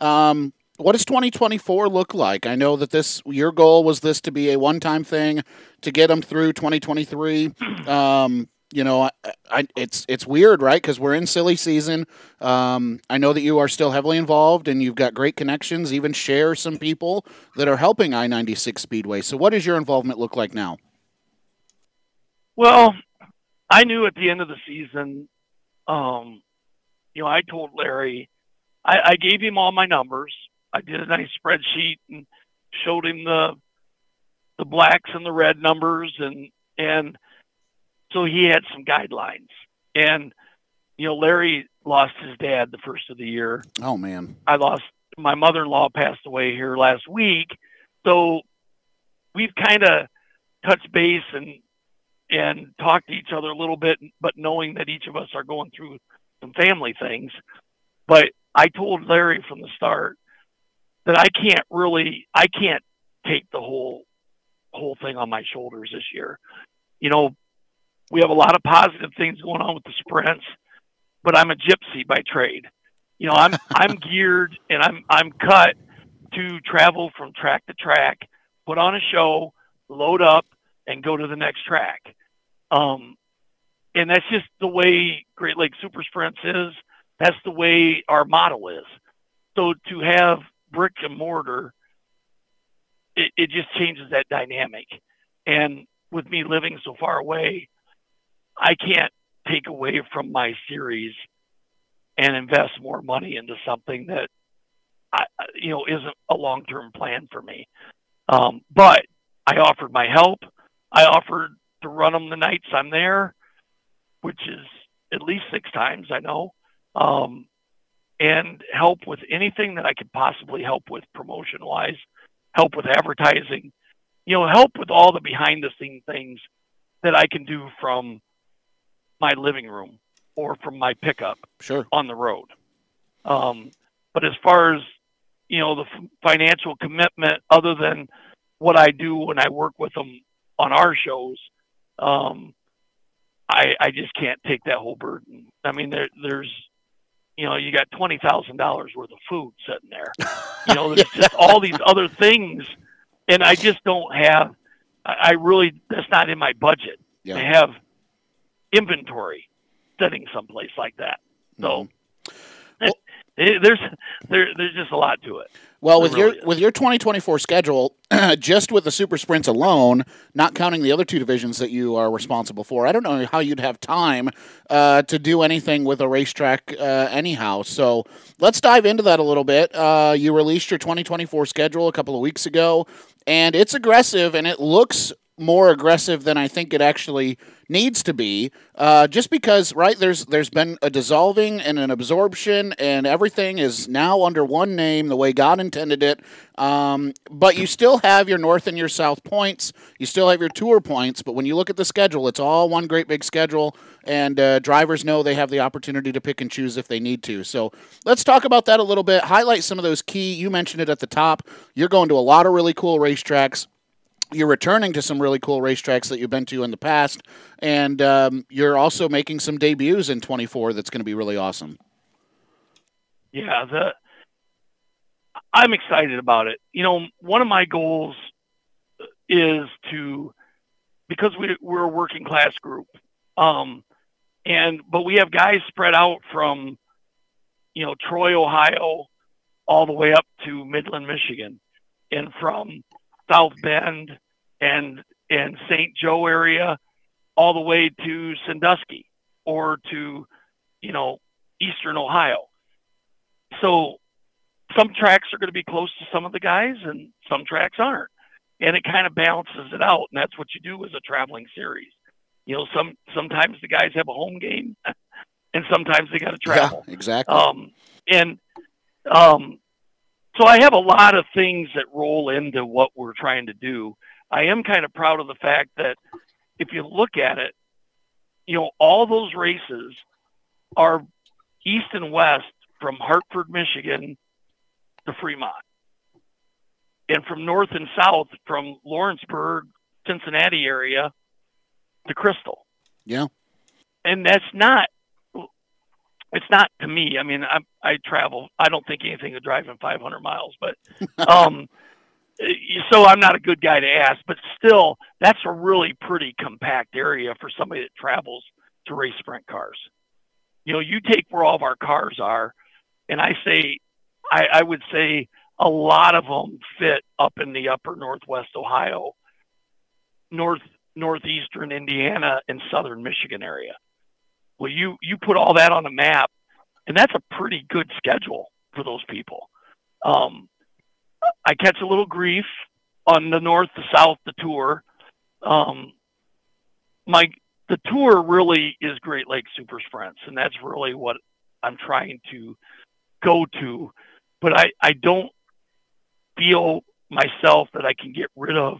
Um, what does 2024 look like? I know that this, your goal was this to be a one time thing to get them through 2023. Um, you know, I, I, it's it's weird, right? Because we're in silly season. Um, I know that you are still heavily involved, and you've got great connections. Even share some people that are helping I ninety six Speedway. So, what does your involvement look like now? Well, I knew at the end of the season, um, you know, I told Larry, I, I gave him all my numbers. I did a nice spreadsheet and showed him the the blacks and the red numbers, and and so he had some guidelines. And you know, Larry lost his dad the first of the year. Oh man, I lost my mother-in-law passed away here last week, so we've kind of touched base and and talk to each other a little bit, but knowing that each of us are going through some family things. But I told Larry from the start that I can't really, I can't take the whole whole thing on my shoulders this year. You know, we have a lot of positive things going on with the sprints, but I'm a gypsy by trade. You know, I'm I'm geared and I'm I'm cut to travel from track to track, put on a show, load up, and go to the next track. Um, and that's just the way Great Lakes Super Sprints is. That's the way our model is. So to have brick and mortar, it, it just changes that dynamic. And with me living so far away, I can't take away from my series and invest more money into something that I, you know, isn't a long-term plan for me. Um, but I offered my help. I offered to run them the nights I'm there, which is at least six times I know, um, and help with anything that I could possibly help with promotion-wise, help with advertising, you know, help with all the behind-the-scene things that I can do from my living room or from my pickup sure. on the road. Um, but as far as you know, the f- financial commitment other than what I do when I work with them on our shows. Um, I, I just can't take that whole burden. I mean, there, there's, you know, you got twenty thousand dollars worth of food sitting there. You know, there's just all these other things, and I just don't have. I I really that's not in my budget Yeah. to have inventory sitting someplace like that. So it, there's there there's just a lot to it. Well, There with your is. with your 2024 schedule, just with the super sprints alone, not counting the other two divisions that you are responsible for, I don't know how you'd have time uh, to do anything with a racetrack uh, anyhow. So let's dive into that a little bit. Uh, you released your 2024 schedule a couple of weeks ago, and it's aggressive, and it looks more aggressive than I think it actually needs to be. Uh, just because, right? There's there's been a dissolving and an absorption, and everything is now under one name, the way God intended it. Um, but you still have your north and your south points. You still have your tour points. But when you look at the schedule, it's all one great big schedule, and uh, drivers know they have the opportunity to pick and choose if they need to. So let's talk about that a little bit. Highlight some of those key. You mentioned it at the top. You're going to a lot of really cool racetracks you're returning to some really cool racetracks that you've been to in the past, and um, you're also making some debuts in 24 that's going to be really awesome. Yeah, the I'm excited about it. You know, one of my goals is to because we we're a working class group, um, and but we have guys spread out from you know Troy, Ohio, all the way up to Midland, Michigan, and from South Bend and and St. Joe area, all the way to Sandusky or to you know Eastern Ohio. So some tracks are going to be close to some of the guys, and some tracks aren't, and it kind of balances it out. And that's what you do as a traveling series. You know, some sometimes the guys have a home game, and sometimes they got to travel. Yeah, exactly. Um, and um, so I have a lot of things that roll into what we're trying to do. I am kind of proud of the fact that if you look at it, you know, all those races are east and west from Hartford, Michigan to Fremont. And from north and south from Lawrenceburg, Cincinnati area to Crystal yeah. and that's not it's not to me. I mean i i travel i don't think anything of driving 500 miles but um so i'm not a good guy to ask but still that's a really pretty compact area for somebody that travels to race sprint cars. You know you take where all of our cars are and i say i i would say a lot of them fit up in the upper northwest ohio north northeastern indiana and southern michigan area well, you you put all that on a map, and that's a pretty good schedule for those people. Um, I catch a little grief on the north, the south, the tour. Um, my the tour really is Great Lakes Super Sprints, and that's really what I'm trying to go to. But I I don't feel myself that I can get rid of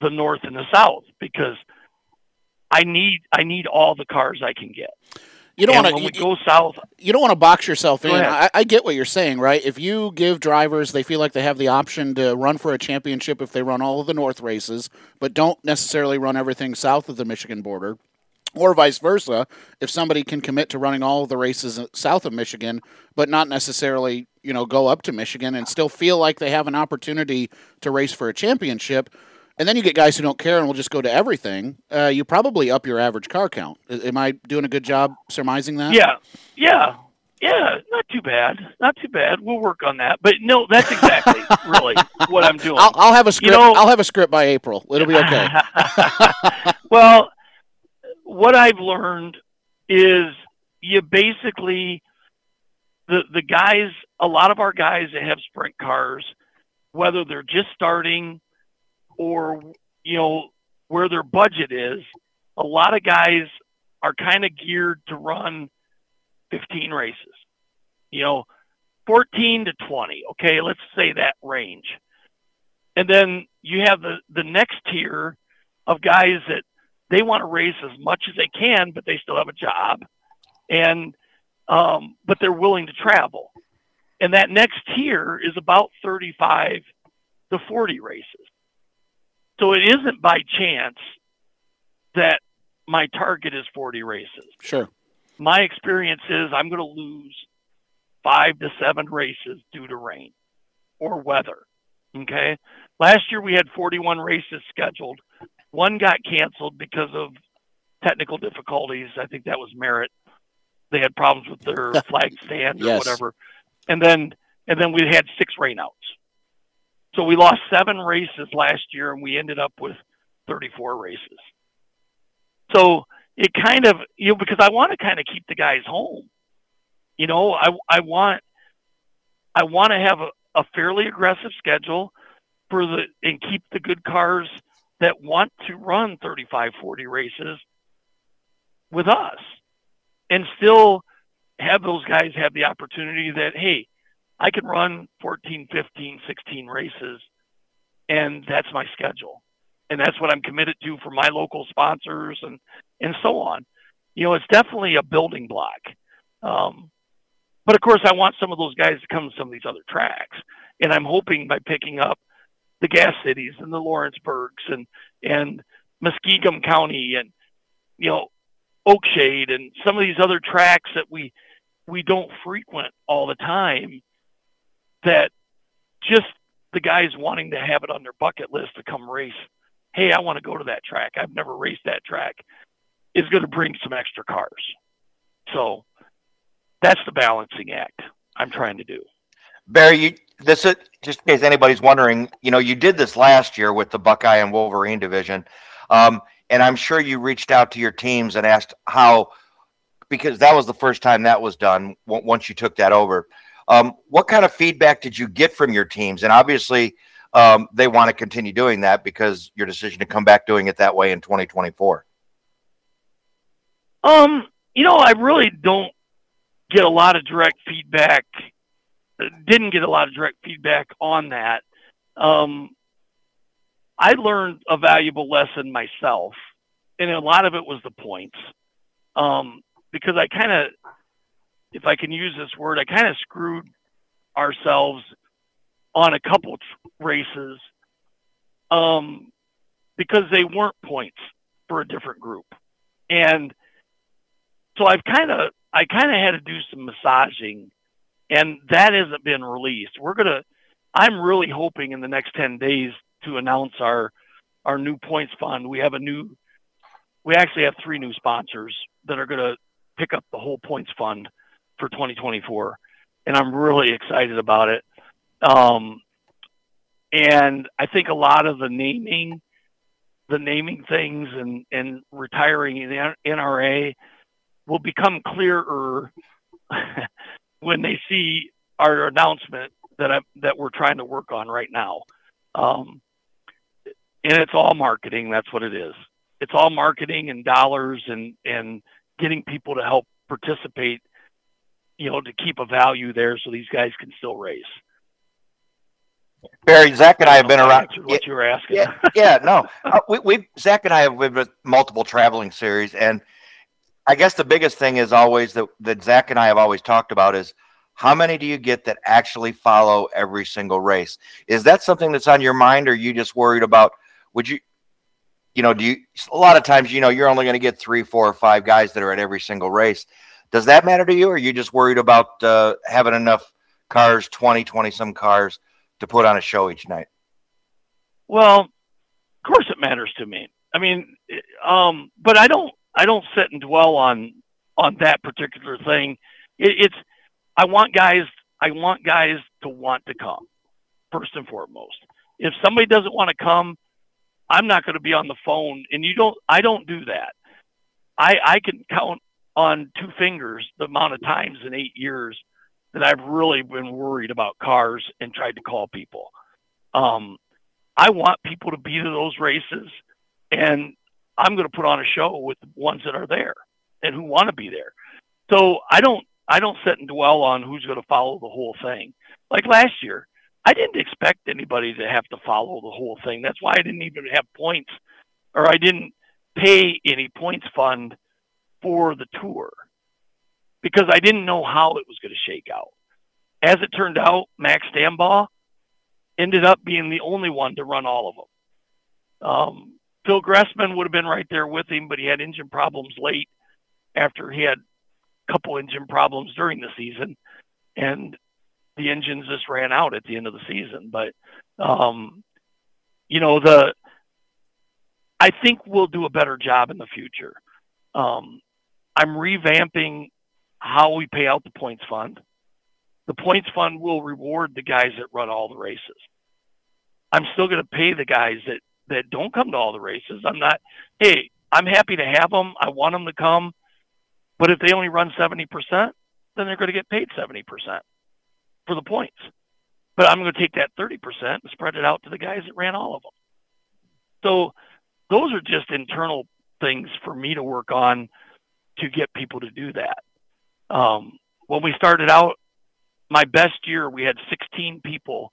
the north and the south because I need I need all the cars I can get. You don't want to go south. you don't want to box yourself Go in. I, I get what you're saying, right? If you give drivers they feel like they have the option to run for a championship if they run all of the north races, but don't necessarily run everything south of the Michigan border. Or vice versa, if somebody can commit to running all of the races uh, south of Michigan, but not necessarily, you know, go up to Michigan and still feel like they have an opportunity to race for a championship, and then you get guys who don't care and will just go to everything, uh, you probably up your average car count. Am I doing a good job surmising that? Yeah, yeah, yeah. Not too bad. Not too bad. We'll work on that. But no, that's exactly really what I'm doing. I'll, I'll have a script. You know- I'll have a script by April. It'll be okay. well, what I've learned is you basically the the guys. A lot of our guys that have sprint cars, whether they're just starting or you know where their budget is, a lot of guys are kind of geared to run 15 races. You know, 14 to 20. Okay, let's say that range. And then you have the the next tier of guys that they want to race as much as they can, but they still have a job, and um, but they're willing to travel. and that next tier is about 35 to 40 races. So it isn't by chance that my target is 40 races. Sure. My experience is I'm going to lose five to seven races due to rain or weather. Okay. Last year we had 41 races scheduled. One got canceled because of technical difficulties. I think that was Merritt. They had problems with their flag stand or Yes. whatever. And then and then we had six rainouts. So we lost seven races last year and we ended up with 34 races. So it kind of you know because I want to kind of keep the guys home. You know, I I want I want to have a, a fairly aggressive schedule for the and keep the good cars that want to run 35 40 races with us and still have those guys have the opportunity that hey i can run 14 15 16 races and that's my schedule. And that's what i'm committed to for my local sponsors and and so on. You know it's definitely a building block. Um, but of course i want some of those guys to come to some of these other tracks. And i'm hoping by picking up the gas cities and the lawrenceburgs and and Muskingum county and you know Oakshade and some of these other tracks that we we don't frequent all the time that just the guys wanting to have it on their bucket list to come race hey i want to go to that track i've never raced that track is going to bring some extra cars so that's the balancing act i'm trying to do Barry, you, this is just in case anybody's wondering. You know, you did this last year with the Buckeye and Wolverine division, um, and I'm sure you reached out to your teams and asked how, because that was the first time that was done. on- Once you took that over, um, what kind of feedback did you get from your teams? And obviously, um, they want to continue doing that because your decision to come back doing it that way in 2024. Um, you know, I really don't get a lot of direct feedback. uh, Didn't get a lot of direct feedback on that. Um, I learned a valuable lesson myself, and a lot of it was the points. Um, because I kind of, if I can use this word, I kind of screwed ourselves on a couple races um, because they weren't points for a different group. And so I've kind of I kind of had to do some massaging, and that hasn't been released. We're gonna. I'm really hoping in the next ten days to announce our our new points fund. We have a new. We actually have three new sponsors that are gonna pick up the whole points fund for 2024, and I'm really excited about it. Um, and I think a lot of the naming, the naming things, and and retiring in the NRA will become clearer when they see our announcement that I, that we're trying to work on right now. Um, and it's all marketing. That's what it is. It's all marketing and dollars and and getting people to help participate. You know, to keep a value there so these guys can still race. Barry, Zach and I have been around. what you were asking. yeah, yeah, no, uh, we, we Zach and I have been with multiple traveling series, and I guess the biggest thing is always that that Zach and I have always talked about is how many do you get that actually follow every single race? Is that something that's on your mind, or are you just worried about? Would you, you know, do you? A lot of times, you know, you're only going to get three, four, or five guys that are at every single race. Does that matter to you, or are you just worried about uh, having enough cars, 20, 20 some cars, to put on a show each night? Well, of course it matters to me. I mean, um, but I don't I don't sit and dwell on on that particular thing. It, it's I want guys I want guys to want to come first and foremost. If somebody doesn't want to come, I'm not going to be on the phone, and you don't. I don't do that. I I can count on two fingers the amount of times in eight years that I've really been worried about cars and tried to call people. Um, I want people to be to those races, and I'm going to put on a show with the ones that are there and who want to be there. So I don't I don't sit and dwell on who's going to follow the whole thing. Like last year, I didn't expect anybody to have to follow the whole thing. That's why I didn't even have points, or I didn't pay any points fund for the tour because I didn't know how it was going to shake out. as it turned out, Max Stambaugh ended up being the only one to run all of them. Um, Phil Gressman would have been right there with him, but he had engine problems late after he had a couple engine problems during the season, and the engines just ran out at the end of the season. But um, you know the I think we'll do a better job in the future. Um, I'm revamping how we pay out the points fund. The points fund will reward the guys that run all the races. I'm still going to pay the guys that that don't come to all the races. I'm not. Hey, I'm happy to have them. I want them to come, but if they only run 70%, then they're going to get paid 70% for the points. But I'm going to take that 30% and spread it out to the guys that ran all of them. So those are just internal things for me to work on to get people to do that. Um, when we started out, my best year, we had 16 people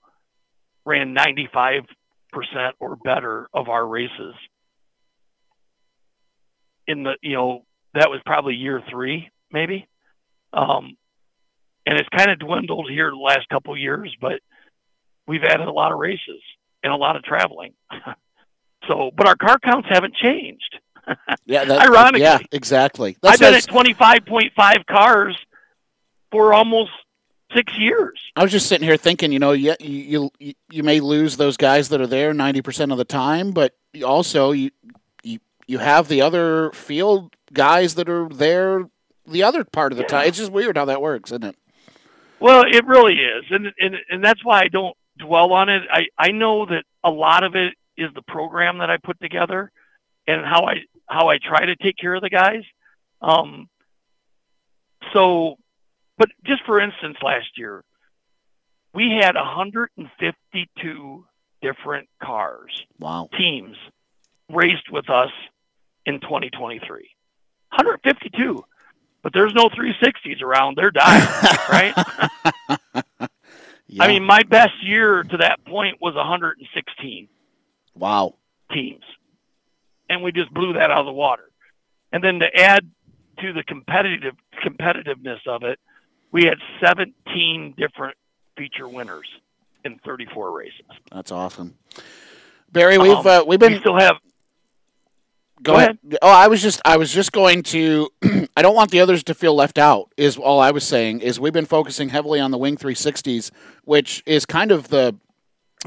ran 95% or better of our races. In the, you know, that was probably year three, maybe. Um, and it's kind of dwindled here the last couple years, but we've added a lot of races and a lot of traveling. so, but our car counts haven't changed. Yeah, that, Ironically. Yeah, exactly. That's I've been at 25.5 cars for almost six years. I was just sitting here thinking, you know, you, you you you may lose those guys that are there ninety percent of the time, but you also you you you have the other field guys that are there the other part of the time. It's just weird how that works, isn't it? Well, it really is, and and and that's why I don't dwell on it. I I know that a lot of it is the program that I put together, and how I how I try to take care of the guys. Um. So, but just for instance, last year we had 152 different cars Wow. teams raced with us in 2023. 152. But there's no 360s around. They're dying, right? Yeah. I mean, my best year to that point was 116 wow. teams. And we just blew that out of the water. And then to add to the competitive competitiveness of it, we had 17 different feature winners in 34 races. That's awesome. Barry, we've Um, uh, we've been we still have Go, Go ahead. Oh, I was just I was just going to I don't want the others to feel left out is all I was saying is we've been focusing heavily on the Wing 360s, which is kind of the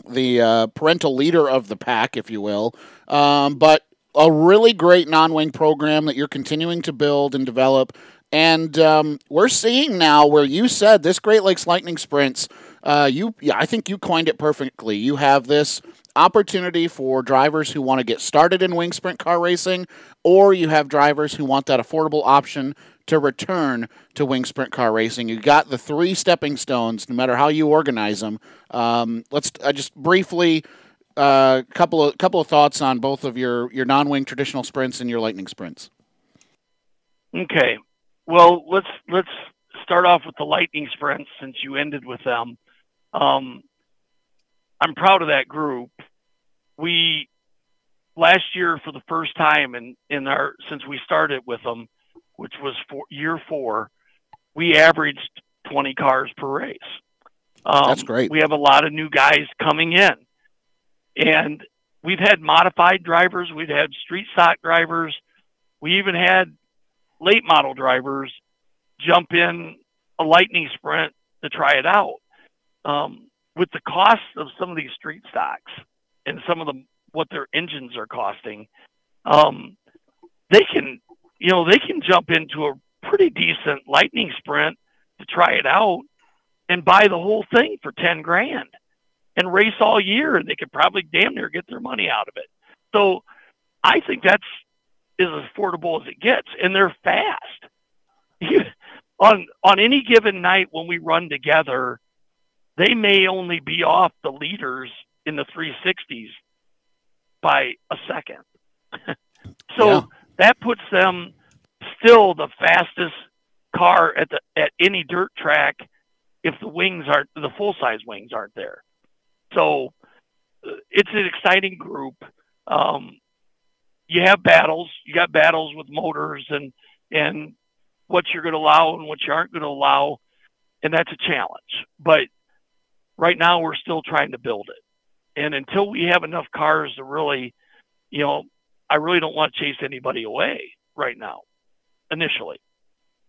the uh, parental leader of the pack, if you will. Um, but a really great non-wing program that you're continuing to build and develop. And um, we're seeing now where you said this Great Lakes Lightning Sprints. Uh, you, yeah, I think you coined it perfectly. You have this opportunity for drivers who want to get started in wing sprint car racing, or you have drivers who want that affordable option to return to wing sprint car racing. You got the three stepping stones, no matter how you organize them. Um, let's uh, just briefly a uh, couple of couple of thoughts on both of your your non-wing traditional sprints and your lightning sprints. Okay. Well, let's let's start off with the lightning sprints since you ended with them. Um, I'm proud of that group. We last year for the first time in in our since we started with them, which was for year four, we averaged 20 cars per race. Um, That's great. We have a lot of new guys coming in, and we've had modified drivers. We've had street stock drivers. We even had late model drivers jump in a lightning sprint to try it out. Um, with the cost of some of these street stocks and some of the what their engines are costing, um, they can you know they can jump into a pretty decent lightning sprint to try it out and buy the whole thing for ten grand and race all year and they could probably damn near get their money out of it. So I think that's is as affordable as it gets and they're fast. on on any given night when we run together, they may only be off the leaders in the 360s by a second. so Yeah. that puts them still the fastest car at the at any dirt track if the wings aren't the full size wings aren't there. So uh, it's an exciting group. Um, you have battles. You got battles with motors and and what you're going to allow and what you aren't going to allow. and that's a challenge. But right now, we're still trying to build it, and until we have enough cars to really, you know, I really don't want to chase anybody away right now, initially.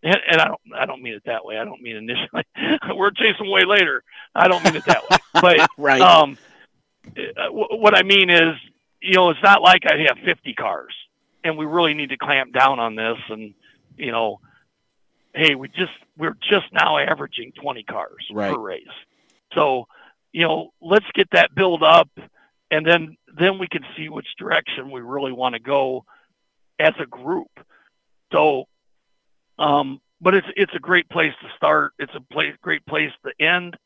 And, and I don't, I don't mean it that way. I don't mean initially. we're chasing way later. I don't mean it that way. But right. um, uh, what I mean is, you know, it's not like I have 50 cars and we really need to clamp down on this. And, you know, hey, we just, we're just now averaging 20 cars right. per race. So, you know, let's get that build up and then, then we can see which direction we really want to go as a group. So, um, but it's, it's a great place to start. It's a place, great place to end.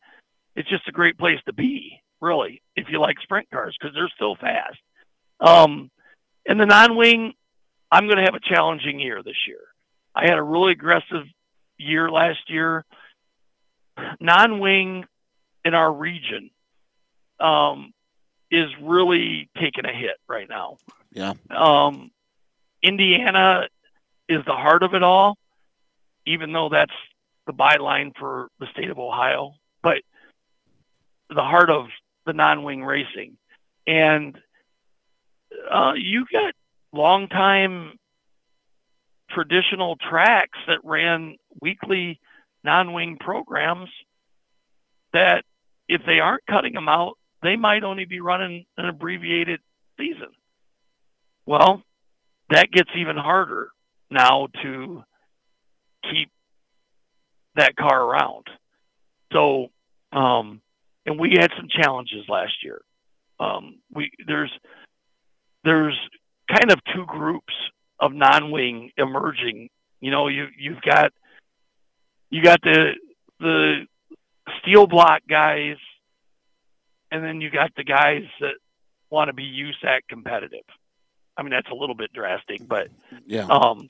It's just a great place to be really, if you like sprint cars, because they're still fast. Um, and the non-wing, I'm going to have a challenging year this year. I had a really aggressive year last year. Non-wing in our region um, is really taking a hit right now. Yeah. Um, Indiana is the heart of it all, even though that's the byline for the state of Ohio. The heart of the non-wing racing, and uh, you got long time traditional tracks that ran weekly non-wing programs that if they aren't cutting them out, they might only be running an abbreviated season. Well, that gets even harder now to keep that car around. So, um, and we had some challenges last year. Um, we there's there's kind of two groups of non-wing emerging. You know, you you've got you got the the steel block guys, and then you got the guys that want to be USAC competitive. I mean, that's a little bit drastic, but yeah. Um,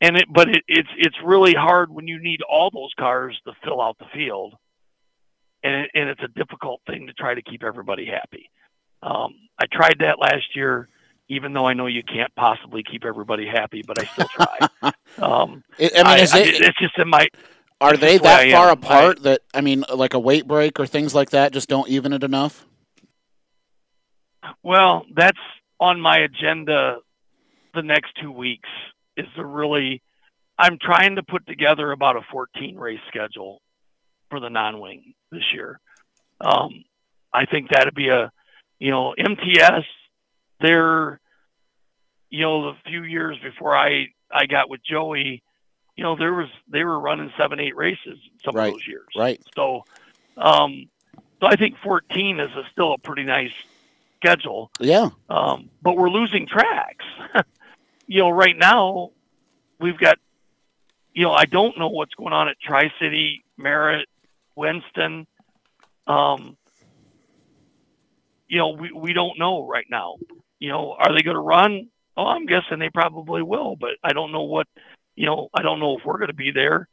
and it, but it, it's it's really hard when you need all those cars to fill out the field and, it, and it's a difficult thing to try to keep everybody happy. Um, I tried that last year, even though I know you can't possibly keep everybody happy, but I still try. um, I mean, I, is I, it, it's just in my. are they that far apart that I mean, like a weight break or things like that, just don't even it enough? Well, that's on my agenda the next two weeks. Is to really, I'm trying to put together about a 14 race schedule for the non-wing this year. Um, I think that'd be a, you know, MTS. They're, you know, the few years before I I got with Joey, you know, there was they were running seven eight races some Right, of those years. Right. So, um, so I think 14 is a, still a pretty nice schedule. Yeah. Um, but we're losing tracks. you know, right now we've got, you know, I don't know what's going on at Tri City, Merritt, Winston. Um, you know, we, we don't know right now. You know, are they going to run? Oh, I'm guessing they probably will, but I don't know what, you know, I don't know if we're going to be there.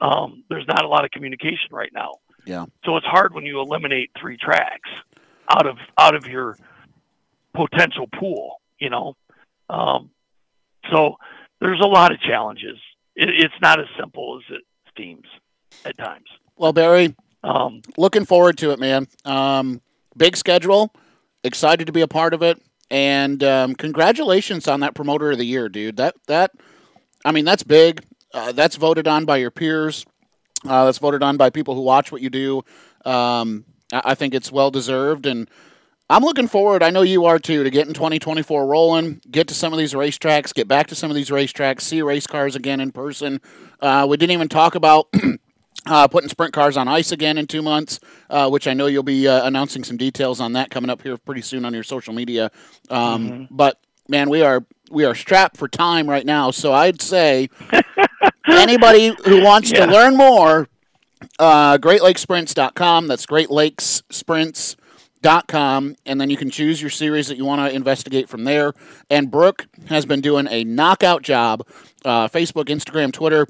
Um, there's not a lot of communication right now. Yeah. So it's hard when you eliminate three tracks out of out of your potential pool, you know. Um, so there's a lot of challenges. It, it's not as simple as it seems at times. Well, Barry, Um, looking forward to it, man. Um, big schedule. Excited to be a part of it. And um, congratulations on that promoter of the year, dude. That that, I mean, that's big. Uh, that's voted on by your peers. Uh, that's voted on by people who watch what you do. Um, I, I think it's well deserved, and I'm looking forward. I know you are too to getting 2024 rolling. Get to some of these racetracks. Get back to some of these racetracks. See race cars again in person. Uh, we didn't even talk about. Uh, putting sprint cars on ice again in two months, uh, which I know you'll be uh, announcing some details on that coming up here pretty soon on your social media. Um, But man, we are we are strapped for time right now, so I'd say anybody who wants Yeah. to learn more, uh, GreatLakesSprints.com. That's GreatLakesSprints.com, and then you can choose your series that you want to investigate from there. And Brooke has been doing a knockout job. Uh, Facebook, Instagram, Twitter.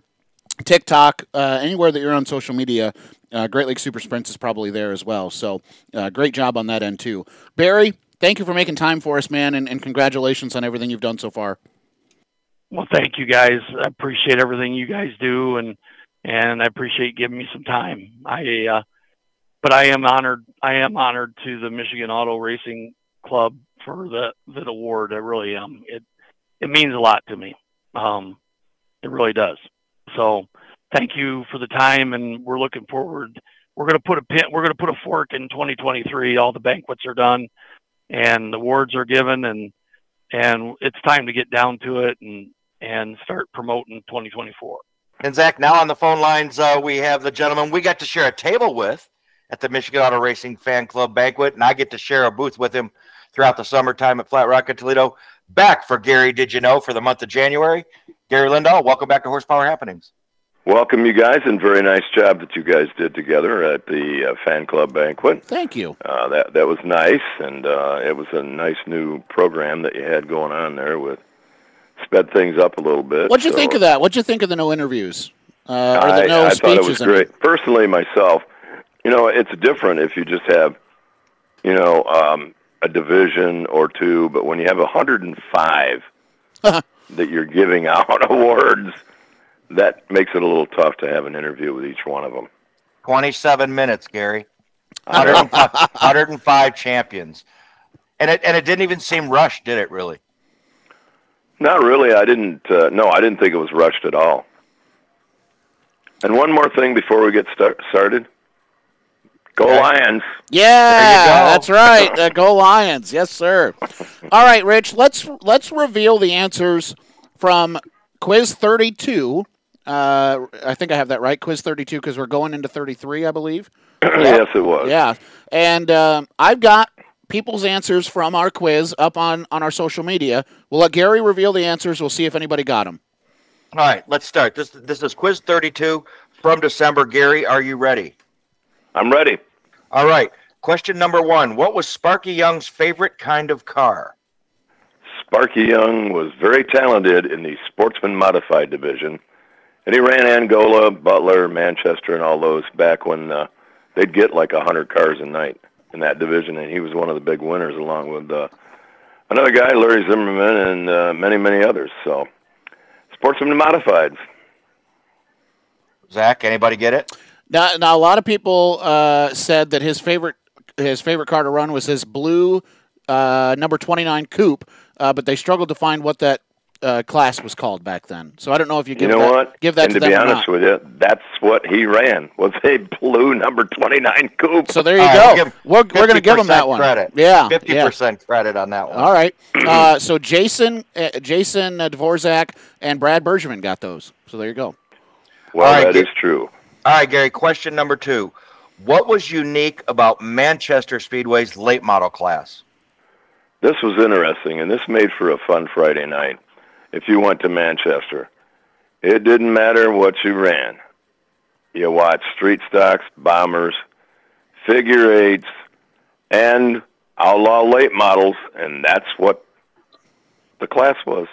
TikTok, uh, anywhere that you're on social media, uh, Great Lakes Super Sprints is probably there as well. So, uh, great job on that end too. Barry, thank you for making time for us, man, and, and congratulations on everything you've done so far. well, thank you guys. I appreciate everything you guys do, and and I appreciate giving me some time. I, uh, but I am honored. I am honored to the Michigan Auto Racing Club for the the award. I really am. It it means a lot to me. Um, it really does. So, thank you for the time, and we're looking forward. We're going to put a pin. We're going to put a fork in 2023. All the banquets are done, and the awards are given, and and it's time to get down to it and and start promoting 2024. And Zach, now on the phone lines, uh, we have the gentleman we got to share a table with at the Michigan Auto Racing Fan Club banquet, and I get to share a booth with him throughout the summertime at Flat Rock at Toledo. Back for Gary, did you know, for the month of January? Gary Lindahl, welcome back to Horsepower Happenings. Welcome, you guys, and very nice job that you guys did together at the uh, fan club banquet. Thank you. Uh, that that was nice, and uh, it was a nice new program that you had going on there with sped things up a little bit. What'd you so think of that? What'd you think of the no interviews uh, or the I, no I speeches? thought it was I mean? great. Personally, myself, you know, it's different if you just have, you know, um, a division or two, but when you have 105 that you're giving out awards, that makes it a little tough to have an interview with each one of them. 27 minutes, Gary. 105, 105 champions. And it, and it didn't even seem rushed, did it really? Not really. I didn't. Uh, no, I didn't think it was rushed at all. And one more thing before we get start, started. Go Okay. Lions! Yeah, go. that's right. Uh, go Lions, yes, sir. All right, Rich. Let's let's reveal the answers from Quiz 32. Uh, I think I have that right. Quiz 32 because we're going into 33, I believe. yes, it was. Yeah, and um, I've got people's answers from our quiz up on on our social media. We'll let Gary reveal the answers. We'll see if anybody got them. All right, let's start. This this is quiz 32 from December. Gary, are you ready? I'm ready. All right. Question number one. What was Sparky Young's favorite kind of car? Sparky Young was very talented in the sportsman modified division, and he ran Angola, Butler, Manchester, and all those back when uh, they'd get like a hundred cars a night in that division, and he was one of the big winners along with uh, another guy, Larry Zimmerman, and uh, many, many others. So, sportsman modified. Zach, anybody get it? Now, now a lot of people uh, said that his favorite his favorite car to run was his blue uh, number 29 coupe, uh, but they struggled to find what that uh, class was called back then. So I don't know if you give You know that, what? give that and to, to, them be or honest not. with you, that's what he ran was a blue number 29 coupe. So there you All right, go. we'll give we're we're going to give him that one. Credit. Yeah, 50% credit on that one. All right. Uh, so Jason, uh, Jason uh, Dvorak and Brad Bergman got those. So there you go. well, All right, that get- is true. All right, Gary, question number two. What was unique about Manchester Speedway's late model class? This was interesting, and this made for a fun Friday night. If you went to Manchester, it didn't matter what you ran. You watched street stocks, bombers, figure eights, and outlaw late models, and that's what the class was.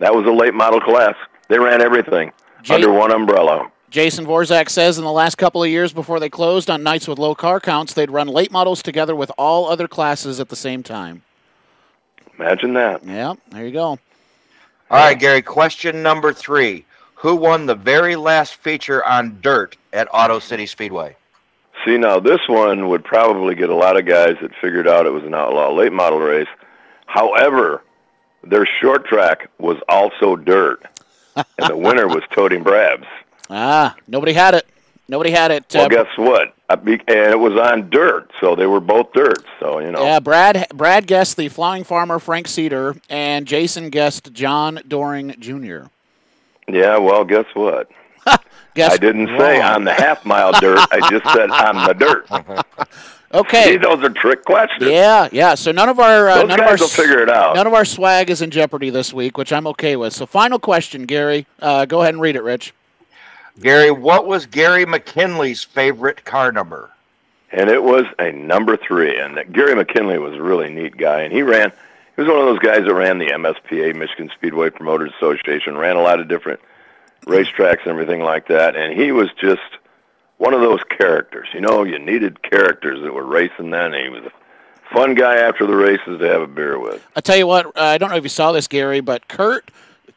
That was a late model class. They ran everything Jay- under one umbrella. Jason Vorzak says in the last couple of years before they closed on nights with low car counts, they'd run late models together with all other classes at the same time. Imagine that. Yeah, there you go. All right, Gary, question number three. Who won the very last feature on dirt at Auto City Speedway? See, now this one would probably get a lot of guys that figured out it was an outlaw late model race. However, their short track was also dirt, and the winner was Toting Brabs. Ah, nobody had it. Nobody had it. Well, Uh, guess what? Be- And it was on dirt, so they were both dirt. So you know, yeah, Brad Brad guessed the flying farmer Frank Cedar, and Jason guessed John Doring Jr. yeah. Well, guess what? Guess I didn't say wrong. on the half mile dirt. I just said on the dirt. See, Okay. those are trick questions. Yeah, yeah. So none of our uh, Those none of our will figure it out. None of our swag is in jeopardy this week, which I'm okay with. So final question, Gary. Uh, go ahead and read it, Rich. Gary, what was Gary McKinley's favorite car number? and it was a number three. And Gary McKinley was a really neat guy, and he ran. He was one of those guys that ran the MSPA, Michigan Speedway Promoters Association, ran a lot of different racetracks and everything like that. And he was just one of those characters. You know, you needed characters that were racing then. And he was a fun guy after the races to have a beer with. I tell you what, uh, I don't know if you saw this, Gary, but Kurt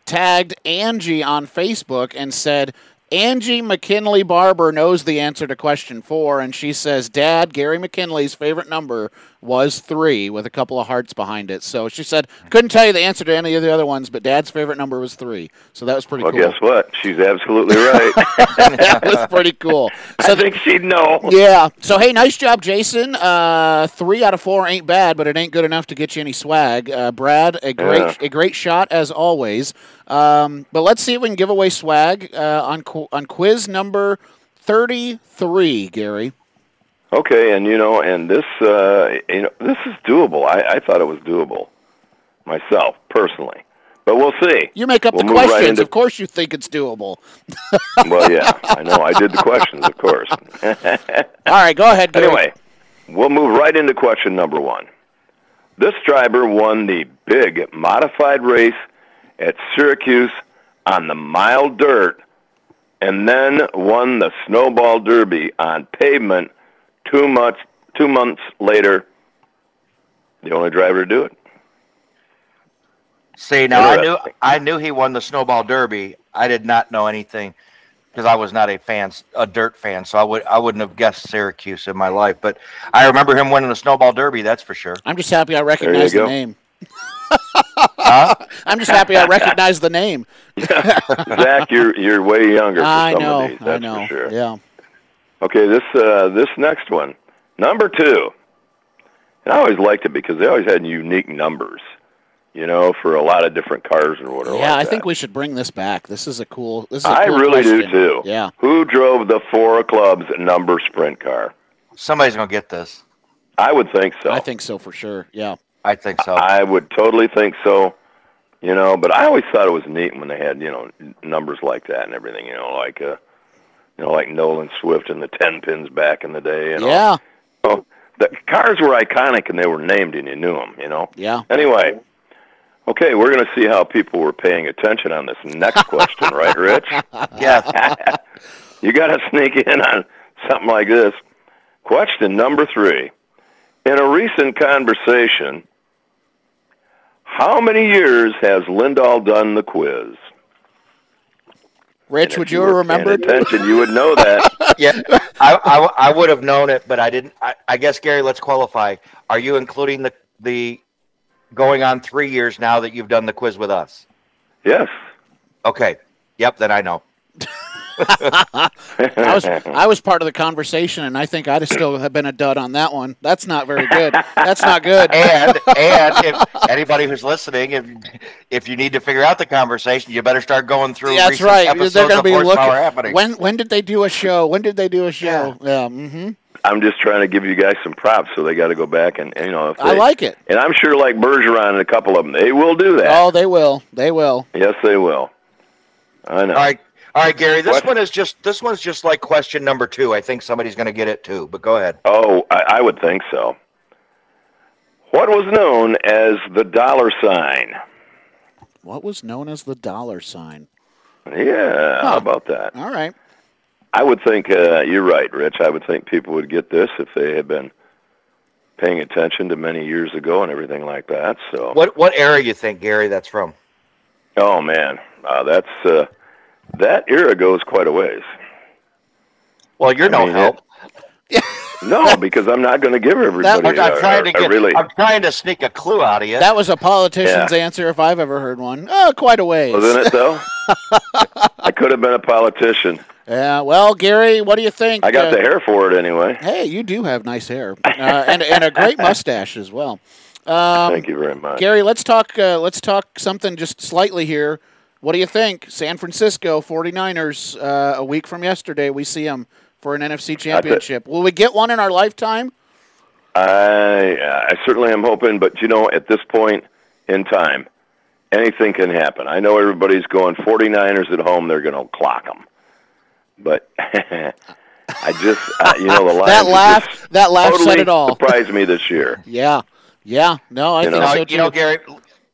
tagged Angie on Facebook and said Angie McKinley Barber knows the answer to question four, and she says, Dad, Gary McKinley's favorite number was three with a couple of hearts behind it. So she said, couldn't tell you the answer to any of the other ones, but Dad's favorite number was three. So that was pretty Well, cool. guess what? She's absolutely right. that was pretty cool. I think she'd know. Yeah. So hey, nice job, Jason. Uh, three out of four ain't bad, but it ain't good enough to get you any swag. Uh, Brad, a great Yeah. a great shot as always. Um, but let's see if we can give away swag uh, on qu- on quiz number thirty three, Gary. Okay, and you know, and this, uh, you know, this is doable. I, I thought it was doable myself personally, but we'll see. You make up We'll the move right questions. into- of course, you think it's doable. Well, yeah, I know. I did the questions, of course. All right, go ahead. Gary. Anyway, we'll move right into question number one. This driver won the big modified race at Syracuse on the mild dirt and then won the snowball derby on pavement two months two months later. The only driver to do it. See, now I knew I knew he won the snowball derby. I did not know anything because I was not a fan, a dirt fan, so I would I wouldn't have guessed Syracuse in my life. But I remember him winning the snowball derby. That's for sure. I'm just happy I recognize the go. name. Huh? I'm just happy I recognize the name. Zach, you're you're way younger. For I some know. Of these, I that's know. Sure. Yeah. Okay, this uh, this next one, number two. And I always liked it because they always had unique numbers, you know, for a lot of different cars and whatever. Yeah, like I think we should bring this back. This is a cool. This is a I cool really do too. Yeah. Who drove the four clubs number sprint car? Somebody's gonna get this. I would think so. I think so for sure. Yeah. I think so. I would totally think so. You know, but I always thought it was neat when they had you know numbers like that and everything. You know, like uh, you know, like Nolan Swift and the ten pins back in the day. You know? Yeah. Oh, the cars were iconic and they were named and you knew them. You know. Yeah. Anyway, okay, we're going to see how people were paying attention on this next question, right, Rich? yeah. you got to sneak in on something like this. Question number three. In a recent conversation, how many years has Lindahl done the quiz? Rich, would if you remember? have attention, you would know that. yeah, I, I, I would have known it, but I didn't. I, I guess Gary, let's qualify. Are you including the the going on three years now that you've done the quiz with us? yes. Okay. Yep. Then I know. I was I was part of the conversation, and I think I'd have still have been a dud on that one. That's not very good. That's not good. And and if anybody who's listening, if if you need to figure out the conversation, you better start going through. That's right. Episodes They're going to be looking. happening. When when did they do a show? When did they do a show? Yeah. hmm I'm just trying to give you guys some props, so they got to go back and, and, you know. If I like it. And I'm sure, like Bergeron and a couple of them, they will do that. Oh, they will. They will. Yes, they will. I know. All right, all right, Gary. This What? one is just this one's just like question number two. I think somebody's going to get it too. But go ahead. Oh, I, I would think so. What was known as the dollar sign? What was known as the dollar sign? Yeah, Huh. how about that? All right. I would think uh, you're right, Rich. I would think people would get this if they had been paying attention to many years ago and everything like that. So, What what era you think, Gary? That's from? oh man, uh, that's uh, that era goes quite a ways. Well, you're I no mean, help. No, because I'm not going to give everybody. I'm, I'm a- trying to a get. really. I'm trying to sneak a clue out of you. That was a politician's answer if I've ever heard one. Oh, quite a ways. Wasn't it though? I could have been a politician. Yeah. Well, Gary, what do you think? I got Uh, the hair for it anyway. Hey, you do have nice hair uh, and and a great mustache as well. Um, Thank you very much. Gary, let's talk. Uh, let's talk something just slightly here. What do you think? San Francisco 49ers. Uh, a week from yesterday, we see them for an NFC Championship. Will we get one in our lifetime? I I certainly am hoping, but you know, at this point in time, anything can happen. I know everybody's going 49ers at home; they're going to clock them. But I just, uh, you know, the Lions That have laugh. just That laugh totally said it all. surprised me this year. Yeah. Yeah. No, I You think know. so you know, Gary,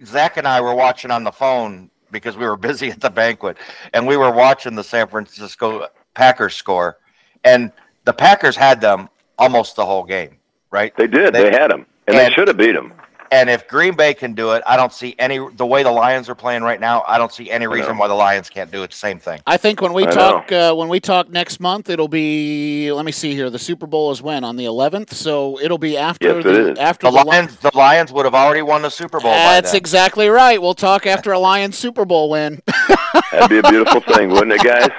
Zach and I were watching on the phone because we were busy at the banquet, and we were watching the San Francisco Packers score, and the Packers had them almost the whole game, right? They did. They- They, had them, and, they should have beat them. And if Green Bay can do it, I don't see any the way the Lions are playing right now. I don't see any reason why the Lions can't do it. The same thing. I think when we I talk uh, when we talk next month, it'll be. Let me see here. The Super Bowl is when on the 11th, so it'll be after Yes, it the, after The the, Li- Lions, the Lions would have already won the Super Bowl. by That's then. exactly right. We'll talk after a Lions Super Bowl win. That'd be a beautiful thing, wouldn't it, guys?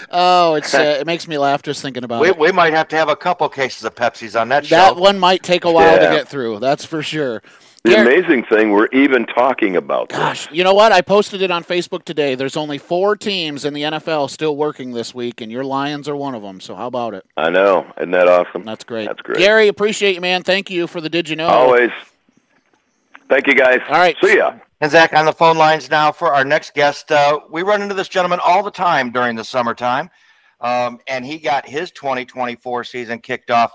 oh, it's uh, it makes me laugh just thinking about we, it. we might have to have a couple cases of Pepsi's on that, That show. one might take a while Yeah. to get through. That's for sure. The Garrett- amazing thing, we're even talking about this. Gosh, you know what? I posted it on Facebook today. There's only four teams in the NFL still working this week, and your Lions are one of them. So how about it? I know. Isn't that awesome? That's great. That's great. Gary, appreciate you, man. Thank you for the Did You Know? Always. Thank you, guys. All right. See ya. And Zach, on the phone lines now for our next guest. Uh, we run into this gentleman all the time during the summertime, um, and he got his 2024 season kicked off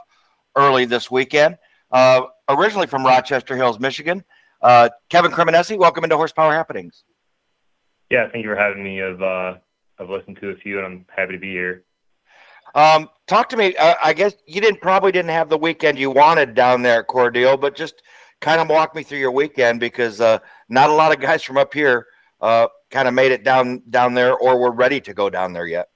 early this weekend. Uh, originally from Rochester Hills, Michigan. Uh, Kevin Cremonesi, welcome into Horsepower Happenings. Yeah, thank you for having me. I've uh, I've listened to a few, and I'm happy to be here. Um, talk to me. Uh, I guess you didn't probably didn't have the weekend you wanted down there at Cordele, but just kind of walk me through your weekend because uh, not a lot of guys from up here uh, kind of made it down down there or were ready to go down there yet.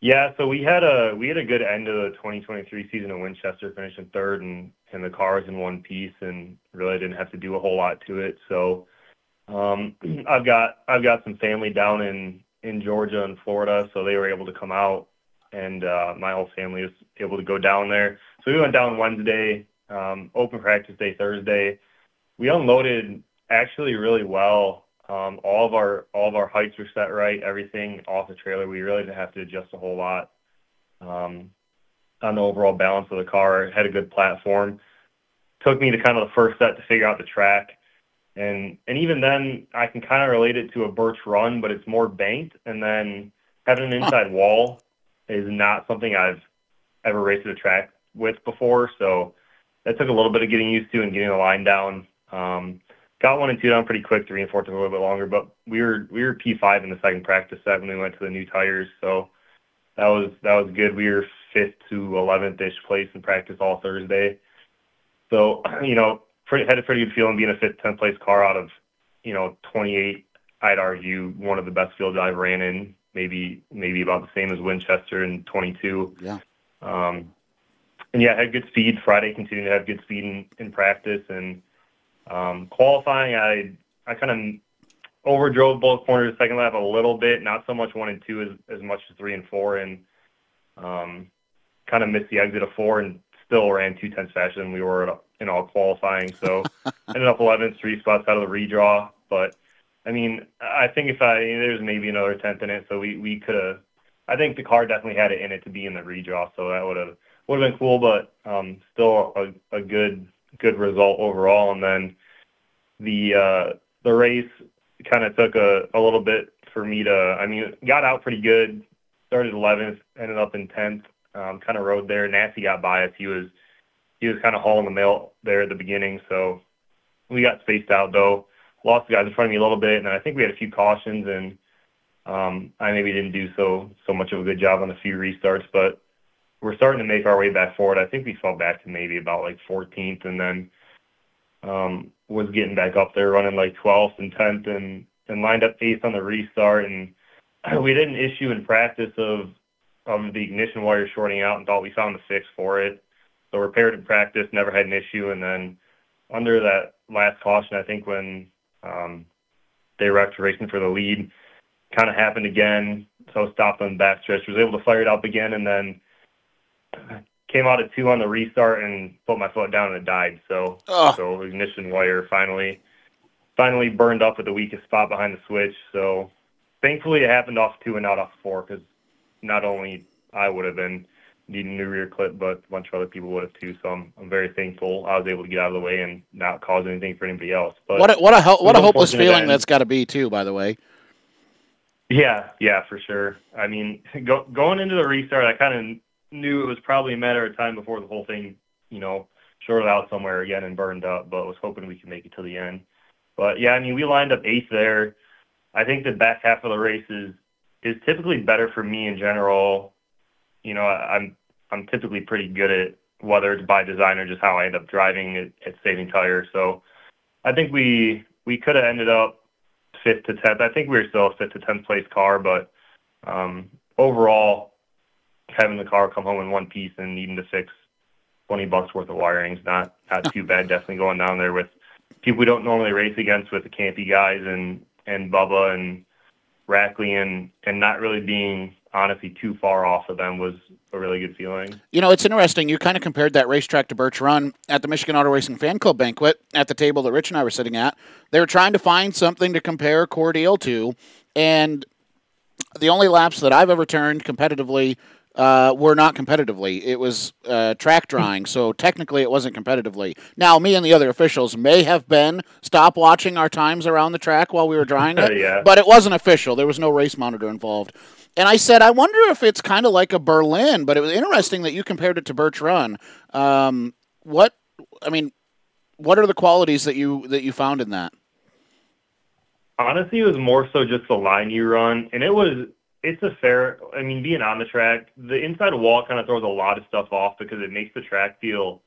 Yeah, so we had a we had a good end of the 2023 season in Winchester, finishing third, and and the car was in one piece, and really didn't have to do a whole lot to it. So um, I've got I've got some family down in in Georgia and Florida, so they were able to come out, and uh, my whole family was able to go down there. So we went down Wednesday, open practice day Thursday. We unloaded actually really well. Um, all of our all of our heights were set right. Everything off the trailer, we really didn't have to adjust a whole lot um, on the overall balance of the car. Had a good platform. Took me to kind of the first set to figure out the track, and and even then, I can kind of relate it to a Birch Run, but it's more banked. And then having an inside wall is not something I've ever raced a track with before. So that took a little bit of getting used to and getting the line down. Um, got one and two down pretty quick. Three and four took a little bit longer, but we were we were P five in the second practice set when we went to the new tires. So that was that was good. We were fifth to eleventh ish place in practice all Thursday. So you know, pretty, had a pretty good feeling being a fifth, tenth place car out of you know twenty eight. I'd argue one of the best fields I've ran in. Maybe maybe about the same as Winchester in twenty two. Yeah. And yeah, had good speed. Friday continued to have good speed in, practice and um, qualifying. I I kind of overdrove both corners the second lap a little bit, not so much one and two as as much as three and four, and um, kind of missed the exit of four and still ran two tenths faster than we were in all qualifying. So ended up 11th, three spots out of the redraw. But I mean, I think if I there's maybe another tenth in it, so we we could have. I think the car definitely had it in it to be in the redraw, so that would have would have been cool, but um, still a, a good good result overall. And then the uh, the race kind of took a, a little bit for me to. I mean, got out pretty good. Started 11th, ended up in 10th. Um, kind of rode there. Nasse got by us. He was he was kind of hauling the mail there at the beginning, so we got spaced out though. Lost the guys in front of me a little bit, and I think we had a few cautions, and um, I maybe didn't do so so much of a good job on a few restarts, but we're starting to make our way back forward. I think we fell back to maybe about like 14th, and then um, was getting back up there, running like 12th and 10th, and lined up eighth on the restart. And we did an issue in practice of the ignition wire shorting out, and thought we found a fix for it. Repaired in practice, never had an issue, and then under that last caution, I think when um, they were actually racing for the lead, kind of happened again. So stopped on the backstretch, was able to fire it up again, and then came out at two on the restart and put my foot down and it died. So Ugh. so ignition wire finally finally burned up at the weakest spot behind the switch. So thankfully it happened off two and not off four because not only I would have been needing a new rear clip, but a bunch of other people would have too. So I'm I'm very thankful I was able to get out of the way and not cause anything for anybody else. But What a, what a what a hopeless feeling that- that's got to be too. By the way. Yeah, yeah, for sure. I mean, go, going into the restart, I kind of knew it was probably a matter of time before the whole thing, you know, shorted out somewhere again and burned up. But was hoping we could make it to the end. But yeah, I mean, we lined up eighth there. I think the back half of the race is is typically better for me in general. You know, I, I'm I'm typically pretty good at whether it's by design or just how I end up driving at, at saving tires. So I think we we could have ended up fifth to tenth. I think we were still a fifth to tenth place car, but um, overall, having the car come home in one piece and needing to fix twenty bucks worth of wiring is not not too bad. Definitely going down there with people we don't normally race against with the Campi guys and and Bubba and Rackley and and not really being honestly too far off of them was a really good feeling. You know, it's interesting. You kind of compared that racetrack to Birch Run at the Michigan Auto Racing Fan Club banquet at the table that Rich and I were sitting at. They were trying to find something to compare Cordele to, and the only laps that I've ever turned competitively uh, were not competitively. It was uh, track drawing, so technically it wasn't competitively. Now, me and the other officials may have been stop watching our times around the track while we were drawing it, Yeah. but it wasn't official. There was no race monitor involved. And I said, I wonder if it's kind of like a Berlin, but it was interesting that you compared it to Birch Run. Um, what, I mean, what are the qualities that you that you found in that? Honestly, it was more so just the line you run, and it was it's a fair. I mean, being on the track, the inside wall kind of throws a lot of stuff off because it makes the track feel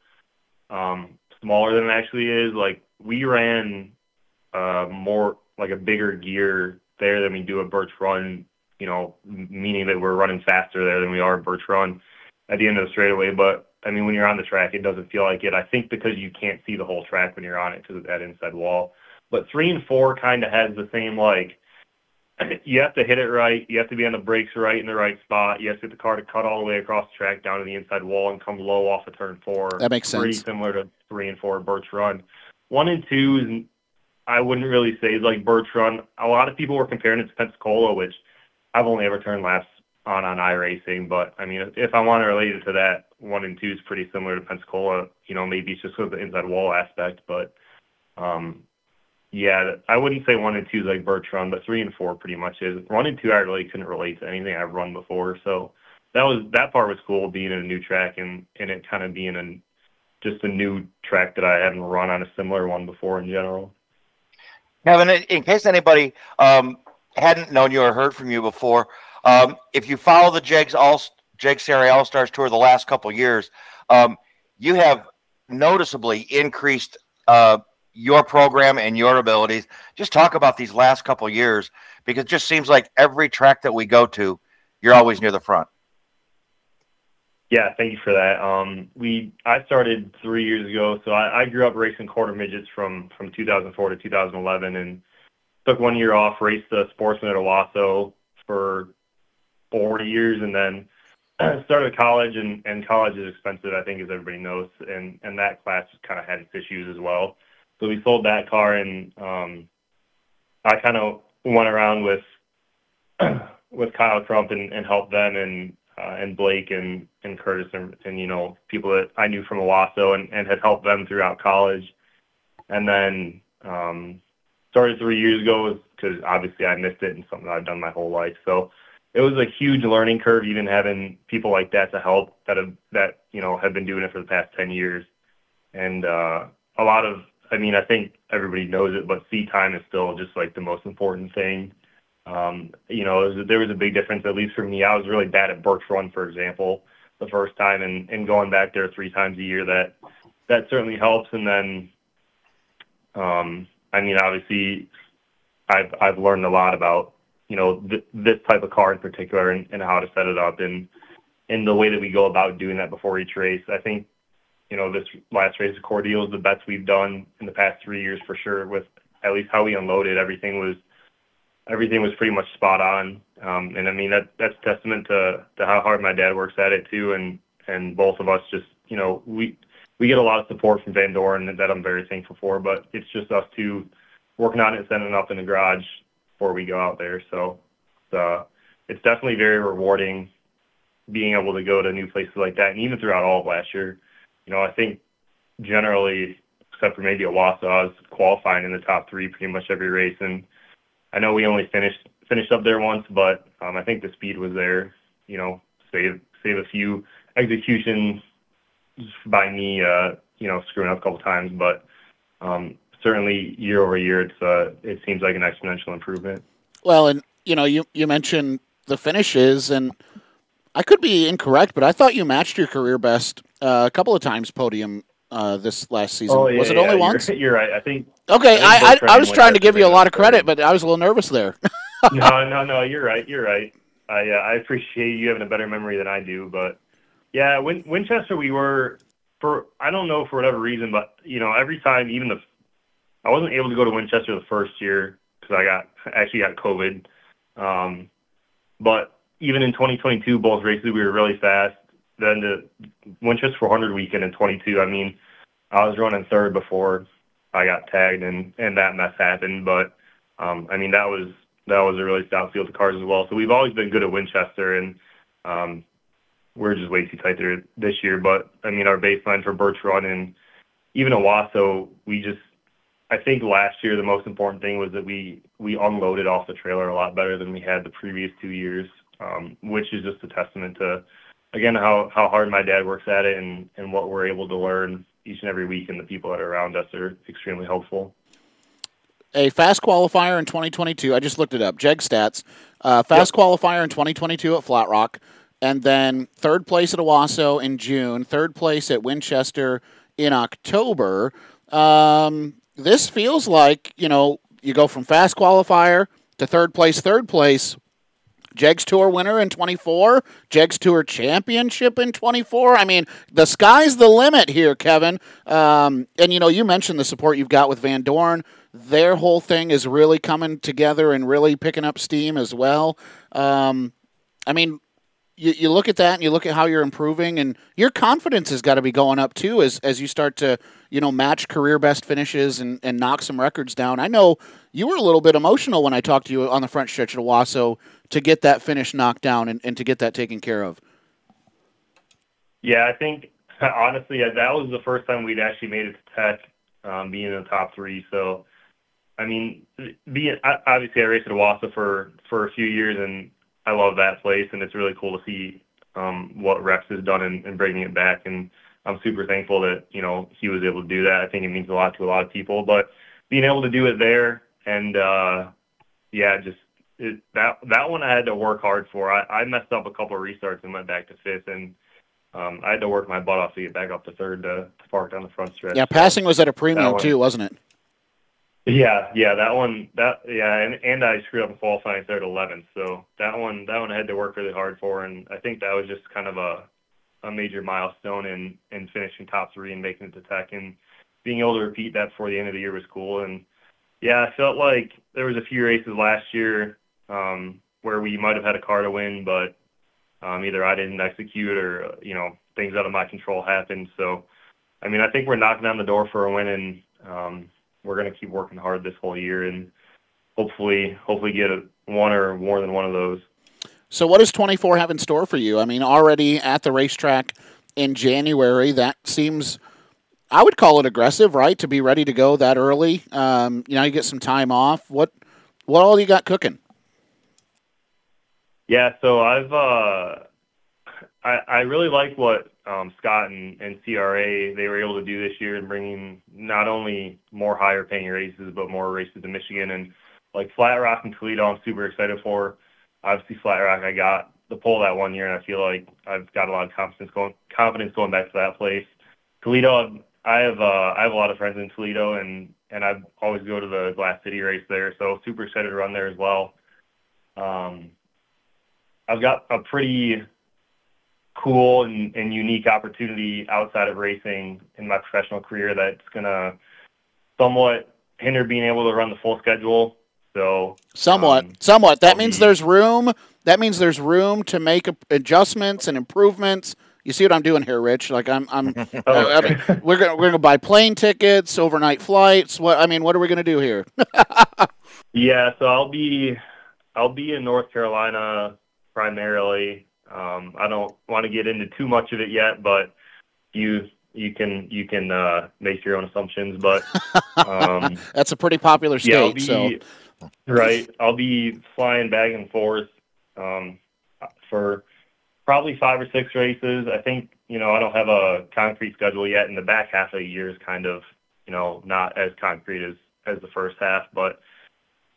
um, smaller than it actually is. Like we ran uh, more like a bigger gear there than we do at Birch Run. You know, meaning that we're running faster there than we are at Birch Run at the end of the straightaway. But I mean, when you're on the track, it doesn't feel like it. I think because you can't see the whole track when you're on it because of that inside wall. But three and four kind of has the same like you have to hit it right. You have to be on the brakes right in the right spot. You have to get the car to cut all the way across the track down to the inside wall and come low off of turn four. That makes sense. Pretty similar to three and four at Birch Run. One and two is I wouldn't really say is like Birch Run. A lot of people were comparing it to Pensacola, which I've only ever turned laps on on iRacing. But I mean, if, if I want to relate it to that, one and two is pretty similar to Pensacola. You know, maybe it's just of the inside wall aspect, but um, yeah, I wouldn't say one and two is like Run, but three and four pretty much is. One and two, I really couldn't relate to anything I've run before, so that was that part was cool, being in a new track and and it kind of being a just a new track that I hadn't run on a similar one before in general. Kevin, in case anybody um, hadn't known you or heard from you before, um, if you follow the Jegs All Jegs Series All Stars Tour the last couple years, um, you have noticeably increased uh, your program and your abilities. Just talk about these last couple years because it just seems like every track that we go to, you're always near the front. Yeah, thank you for that. Um, we I started three years ago, so I, I grew up racing quarter midgets from from 2004 to 2011, and took one year off, raced the Sportsman at Owosso for four years, and then started college. And, and college is expensive, I think, as everybody knows, and and that class kind of had its issues as well. So we sold that car, and um, I kind of went around with with Kyle Crump and, and helped them and uh, and Blake and, and Curtis and, and you know people that I knew from Owosso and, and had helped them throughout college, and then um, started three years ago because obviously I missed it and something I've done my whole life. So it was a huge learning curve, even having people like that to help that have that you know have been doing it for the past ten years, and uh, a lot of I mean I think everybody knows it, but seat time is still just like the most important thing. Um, you know, there was a big difference, at least for me. I was really bad at Birch Run, for example, the first time, and, going back there three times a year, that that certainly helps. And then, um, I mean, obviously, I've I've learned a lot about you know this type of car in particular and, how to set it up and the way that we go about doing that before each race. I think this last race of Cordele is the best we've done in the past three years for sure. With at least how we unloaded, everything was everything was pretty much spot on. Um, and I mean that that's testament to to how hard my dad works at it too, and both of us just you know we we get a lot of support from Van Doren that I'm very thankful for, but it's just us two working on it, setting it up in the garage before we go out there. So uh, it's definitely very rewarding being able to go to new places like that, and even throughout all of last year. You know, I think generally, except for maybe Owosso, I was qualifying in the top three pretty much every race, and I know we only finished finished up there once, but um, I think the speed was there. You know, save save a few executions by me, uh, you know, screwing up a couple times, but um, certainly year over year, it's uh, it seems like an exponential improvement. Well, and you know, you you mentioned the finishes, and I could be incorrect, but I thought you matched your career best uh, a couple of times podium uh, this last season. Oh, yeah, was it yeah, only you're- once? You're, right. I think. Okay, I I, I, I was trying to give you a lot of credit, but I was a little nervous there. no, no, no. You're right. You're right. I uh, I appreciate you having a better memory than I do, but yeah, Win- Winchester, we were for I don't know for whatever reason, but you know, every time, even the I wasn't able to go to Winchester the first year because I got actually got COVID. Um, but even in 2022, both races we were really fast. Then the Winchester 400 weekend in 22, I mean, I was running third before I got tagged and and that mess happened. But um, I mean, that was that was a really stout field of cars as well. So we've always been good at Winchester, and um, we're just way too tight there this year. But I mean, our baseline for Birch Run and even Owosso, we just I think last year the most important thing was that we we unloaded off the trailer a lot better than we had the previous two years, um, which is just a testament to again how how hard my dad works at it and and what we're able to learn each and every week, and the people that are around us are extremely helpful. a fast qualifier in 2022. I just looked it up. Jeg stats. Uh, fast qualifier in 2022 at Flat Rock, and then third place at Owosso in June. Third place at Winchester in October. Um, this feels like you know you go from fast qualifier to third place. Third place. Jegs Tour winner in 24, Jegs Tour championship in 24. I mean, the sky's the limit here, Kevin. Um, and you know, you mentioned the support you've got with Van Dorn. Their whole thing is really coming together and really picking up steam as well. Um, I mean, you, you look at that and you look at how you're improving, and your confidence has got to be going up too as as you start to you know match career best finishes and, and knock some records down. I know you were a little bit emotional when I talked to you on the front stretch at Owosso to get that finish knocked down and, and to get that taken care of. Yeah, I think honestly that was the first time we'd actually made it to Tech, um, being in the top three. So, I mean, being obviously I raced at Owosso for for a few years, and I love that place, and it's really cool to see um, what Rex has done in, in bringing it back. And I'm super thankful that you know he was able to do that. I think it means a lot to a lot of people, but being able to do it there and uh, yeah, just it, that that one I had to work hard for. I, I messed up a couple of restarts and went back to fifth, and um, I had to work my butt off to get back up to third to, to park down the front stretch. Yeah, passing was at a premium one- too, wasn't it? Yeah, yeah, that one, that yeah, and and I screwed up in qualifying third, eleventh. So that one, that one I had to work really hard for, and I think that was just kind of a a major milestone in in finishing top three and making it to Tech, and being able to repeat that before the end of the year was cool. And yeah, I felt like there was a few races last year um, where we might have had a car to win, but um, either I didn't execute or uh, you know things out of my control happened. So, I mean, I think we're knocking on the door for a win, and um, we're going to keep working hard this whole year, and hopefully, hopefully get a, one or more than one of those. So, what does 24 have in store for you? I mean, already at the racetrack in January, that seems, I would call it aggressive, right? To be ready to go that early. Um, you know, you get some time off. What, what all you got cooking? Yeah, so I've uh, I I really like what um, Scott and, CRA they were able to do this year in bringing not only more higher paying races but more races to Michigan and like Flat Rock and Toledo. I'm super excited for. Obviously, Flat Rock I got the pole that one year, and I feel like I've got a lot of confidence going confidence going back to that place. Toledo, I have uh, I have a lot of friends in Toledo, and and I always go to the Glass City race there, so super excited to run there as well. Um, I've got a pretty cool and, and unique opportunity outside of racing in my professional career that's gonna somewhat hinder being able to run the full schedule. So Somewhat, um, somewhat. That means there's room. That means there's room to make adjustments and improvements. You see what I'm doing here, Rich? Like I'm, I'm. I mean, oh, we're gonna we're gonna buy plane tickets, overnight flights. What I mean, what are we gonna do here? Yeah, so I'll be I'll be in North Carolina primarily. Um, I don't want to get into too much of it yet, but you you can you can uh, make your own assumptions. But um, That's a pretty popular state. so right. I'll be flying back and forth um, for probably five or six races. I think you know I don't have a concrete schedule yet, and the back half of the year is kind of you know not as concrete as as the first half, but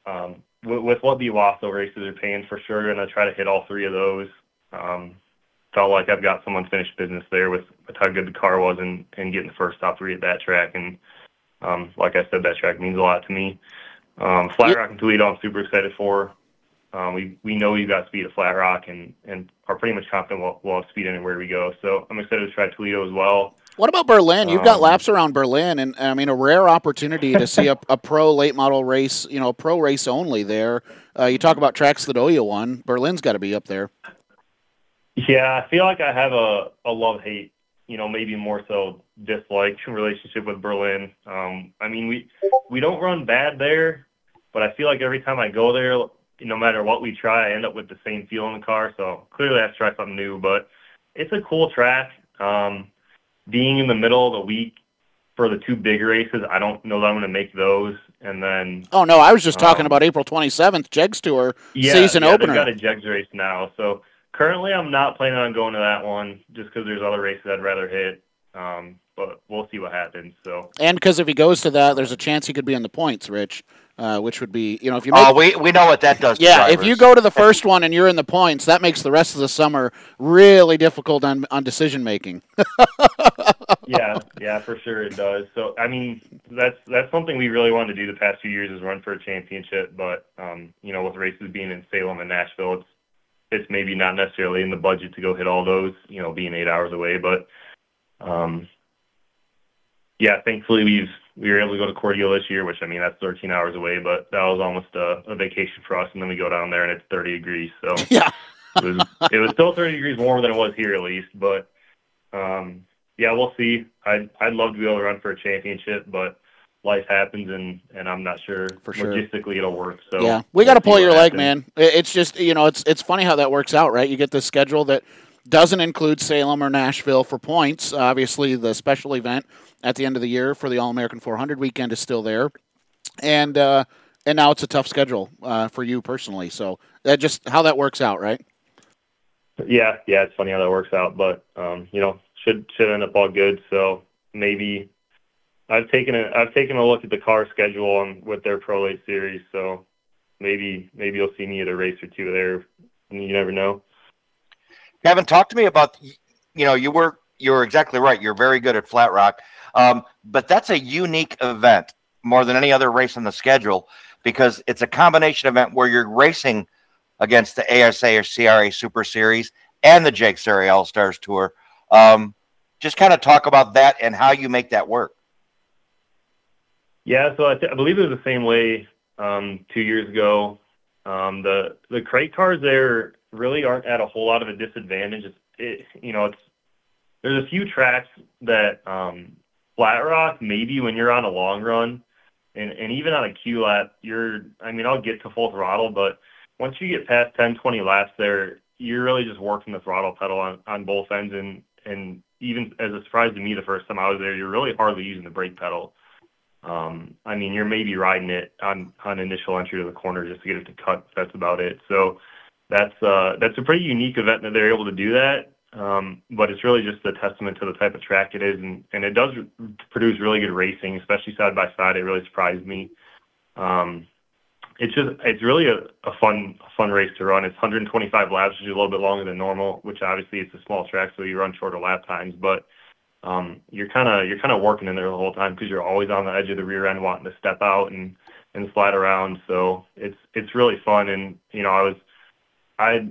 um, with, with what the Owosso races are paying for sure, going to try to hit all three of those. Um, felt like I've got some unfinished business there with, with how good the car was and, and getting the first top three at that track. And um, like I said, that track means a lot to me. Um, Flat Rock and Toledo, I'm super excited for. Um, we we know you've got speed at Flat Rock and and are pretty much confident we'll, we'll have speed anywhere we go. So I'm excited to try Toledo as well. What about Berlin? You've got Um, laps around Berlin, and I mean a rare opportunity to see a, a pro late model race. You know, pro race only there. Uh, you talk about tracks that Oya won. Berlin's got to be up there. Yeah, I feel like I have a, a love hate, you know, maybe more so dislike relationship with Berlin. Um, I mean, we we don't run bad there, but I feel like every time I go there, no matter what we try, I end up with the same feel in the car. So clearly, I have to try something new. But it's a cool track. Um, being in the middle of the week for the two big races, I don't know that I'm going to make those. And then Oh no, I was just talking Um, about April 27th, Jegs Tour yeah, season yeah, opener. They've got a Jegs race now. So currently, I'm not planning on going to that one just because there's other races I'd rather hit. Um, but we'll see what happens. So And because if he goes to that, there's a chance he could be in the points, Rich. Uh, which would be, you know, if you make, Oh, we we know what that does. To yeah, if you go to the first one and you're in the points, that makes the rest of the summer really difficult on on decision making. yeah, yeah, for sure it does. So I mean, that's that's something we really wanted to do the past few years is run for a championship. But um, you know, with races being in Salem and Nashville, it's it's maybe not necessarily in the budget to go hit all those. You know, being eight hours away, but um, yeah, thankfully we've we were able to go to Cordele this year, which I mean that's 13 hours away, but that was almost a, a vacation for us. And then we go down there and it's 30 degrees, so yeah, it was it was still 30 degrees warmer than it was here at least. But um, yeah, we'll see. I'd I'd love to be able to run for a championship, but life happens, and and I'm not sure For sure. logistically it'll work. So yeah, we got to pull your leg, happens. man. It- It's just you know, it's it's funny how that works out, right? You get this schedule that doesn't include Salem or Nashville for points. Obviously, the special event at the end of the year for the All American 400 weekend is still there, and uh, and now it's a tough schedule uh, for you personally. So that just how that works out, right? Yeah, yeah, it's funny how that works out, but um, you know, should should end up all good. So maybe I've taken a I've taken a look at the CARS schedule on with their Pro Late series, so maybe maybe you'll see me at a race or two there. You never know. Kevin, talk to me about you know you were you're exactly right. You're very good at Flat Rock, um, but that's a unique event more than any other race on the schedule because it's a combination event where you're racing against the ASA or CRA Super Series and the JEGS CRA All Stars Tour. Um, just kind of talk about that and how you make that work. Yeah, so I, th- I believe it was the same way um, two years ago. Um, the the crate cars there really aren't at a whole lot of a disadvantage. It's, it, you know, it's there's a few tracks that um, flat rock maybe when you're on a long run, and and even on a Q lap, you're I mean I'll get to full throttle, but once you get past 10, 20 laps there, you're really just working the throttle pedal on, on both ends, and and even as a surprise to me the first time I was there, you're really hardly using the brake pedal. Um, I mean, you're maybe riding it on on initial entry to the corner just to get it to cut. That's about it. So that's uh, that's a pretty unique event that they're able to do that. Um, but it's really just a testament to the type of track it is, and, it does produce really good racing, especially side by side. It really surprised me. Um, it's just it's really a, fun fun race to run. It's 125 laps, which is a little bit longer than normal. Which obviously it's a small track, so you run shorter lap times, but um, you're kind of working in there the whole time because you're always on the edge of the rear end, wanting to step out and and slide around. So it's it's really fun. And you know, I was I